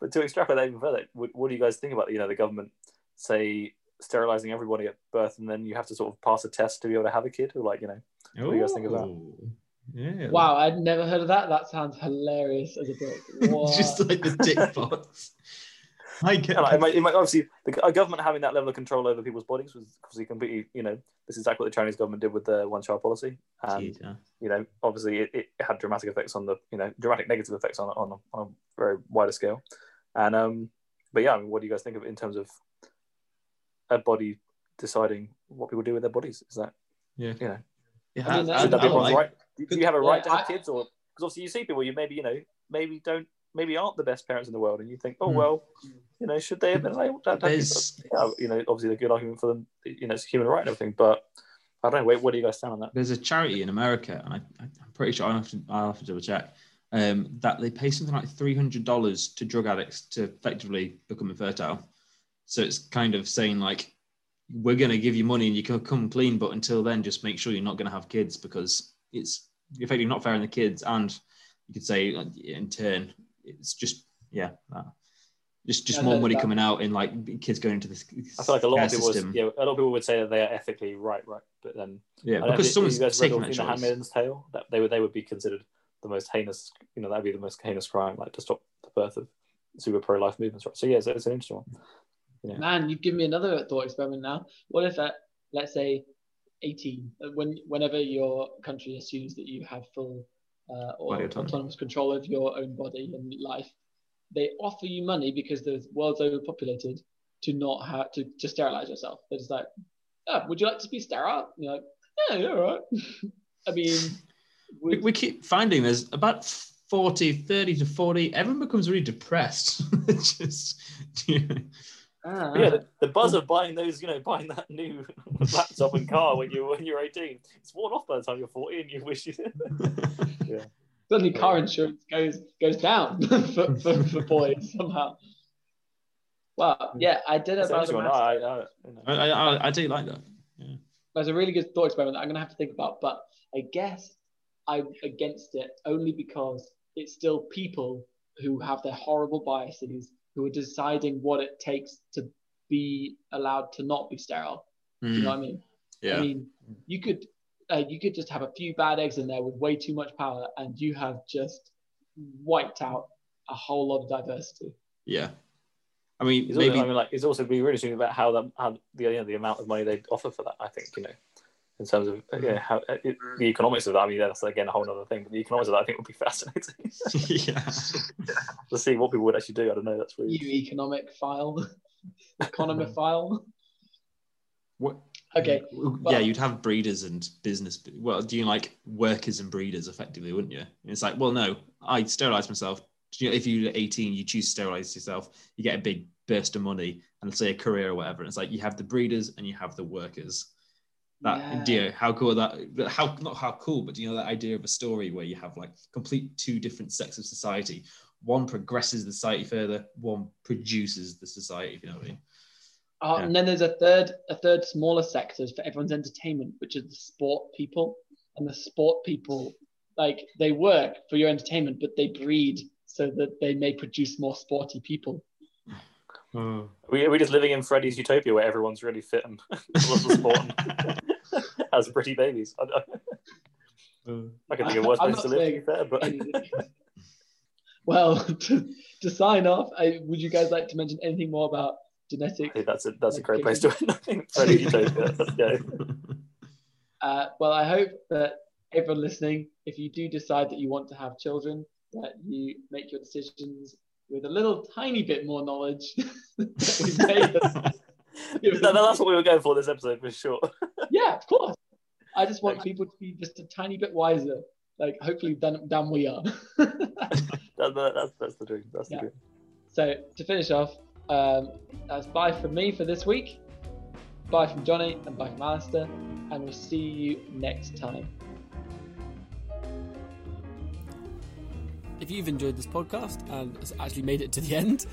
But to extrapolate that even further, what, what do you guys think about you know the government say sterilizing everybody at birth, and then you have to sort of pass a test to be able to have a kid, or like you know, What do you guys think of that? Ooh. Yeah. Wow, I'd never heard of that. That sounds hilarious as a book. Just like the dick box. I get And like, it might, it might obviously the a government having that level of control over people's bodies was obviously completely you know this is exactly what the Chinese government did with the one child policy, and Yeah. you know obviously it, it had dramatic effects on the you know dramatic negative effects on on, on a very wider scale, and um but yeah, I mean, what do you guys think of it in terms of a body deciding what people do with their bodies? Is that Yeah. you know Yeah, I mean, I- should that be everyone's like- right? Do, do you have a right to have I- kids, or because obviously you see people you maybe you know maybe don't maybe aren't the best parents in the world, and you think, oh Hmm. well, you know, should they have been able to have kids? Yeah, you know, obviously a good argument for them. You know, it's a human right and everything, but I don't know. Wait, what do you guys stand on that? There's a charity in America, and I, I- I'm pretty sure I'll have to, I'll have to double check. um, that they pay something like three hundred dollars to drug addicts to effectively become infertile. So it's kind of saying like, we're going to give you money and you can come clean, but until then, just make sure you're not going to have kids because it's effectively not fair on the kids, and you could say like, in turn, it's just yeah. That, just, just Yeah, more that- money that- coming out in like kids going into this. I feel like a lot of people, would, system. yeah, a lot of people would say that they are ethically right, right, but then yeah, I don't know because if someone's you guys read taking all that The choice. Handmaid's Tale. That they would they would be considered the most heinous. You know, that'd be the most heinous crime, like to stop the birth of super pro life movements. Right. So yeah, so it's an interesting one. Yeah. Man, you've given me another thought experiment now. What if at, let's say, 18, uh, when whenever your country assumes that you have full uh, or Body autonomy. autonomous control of your own body and life, they offer you money because the world's overpopulated to not have to, to sterilize yourself. They're just like, oh, would you like to be sterile? And you're like, yeah, yeah, all right. I mean, we, we keep finding there's about 40 30 to 40 everyone becomes really depressed just you know, ah, But yeah, the, the buzz of buying those, you know, buying that new laptop and car when you're when you're 18, it's worn off by the time you're 40, and you wish you. Yeah. Suddenly car insurance goes goes down for, for, for boys somehow. Well, yeah, I did It's an about the interesting one. I, I, you know. I, I, I do like that Yeah. That's a really good thought experiment that I'm gonna have to think about, but I guess I'm against it only because it's still people who have their horrible biases who are deciding what it takes to be allowed to not be sterile. Do you know what I mean? yeah I mean, you could uh, you could just have a few bad eggs in there with way too much power, and you have just wiped out a whole lot of diversity. yeah i mean It's maybe also, I mean, like, it's also be really interesting about how the how the you know, the amount of money they offer for that. I think you know, in terms of uh, yeah, mm-hmm. how uh, it, mm-hmm. the economics of that. I mean, that's again a whole other thing. But the economics of that, I think, would be fascinating yeah to see what people would actually do. I don't know. That's really You economic file, economic file. what Okay, yeah you'd have breeders and business well do you like workers and breeders effectively wouldn't you And it's like well no i sterilize myself if you're 18 you choose to sterilize yourself you get a big burst of money and say a career or whatever and it's like you have the breeders and you have the workers that Yeah. idea how cool that how not how cool but you know that idea of a story where you have like complete two different sects of society one progresses the society further one produces the society if you know what i mean Uh, Yeah. And then there's a third, a third smaller sectors for everyone's entertainment, which is the sport people. And the sport people, like they work for your entertainment, but they breed so that they may produce more sporty people. Are we, are we just living in Freddy's utopia where everyone's really fit and loves the sport and has pretty babies? I, don't- I can think of worse I'm places to live, to saying be fair, but well, to, to sign off, I, would you guys like to mention anything more about I genetics? think that's a, that's a great place to end. I think Freddy's utopia. Let's go. Uh, well, I hope that everyone listening, if you do decide that you want to have children, that you make your decisions with a little tiny bit more knowledge. that we No, no, that's what we were going for this episode for sure. yeah, of course. I just want people to be just a tiny bit wiser, like hopefully than, than we are. That, that, that's, that's the dream. That's the dream. so to finish off, um, that's bye from me for this week. Bye from Johnny and bye from Alistair, and we'll see you next time. If you've enjoyed this podcast and actually made it to the end,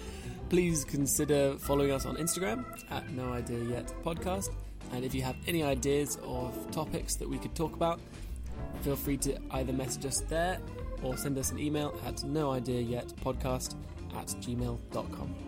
please consider following us on Instagram at No Idea Yet Podcast. And if you have any ideas of topics that we could talk about, feel free to either message us there or send us an email at noideayetpodcast at gmail.com.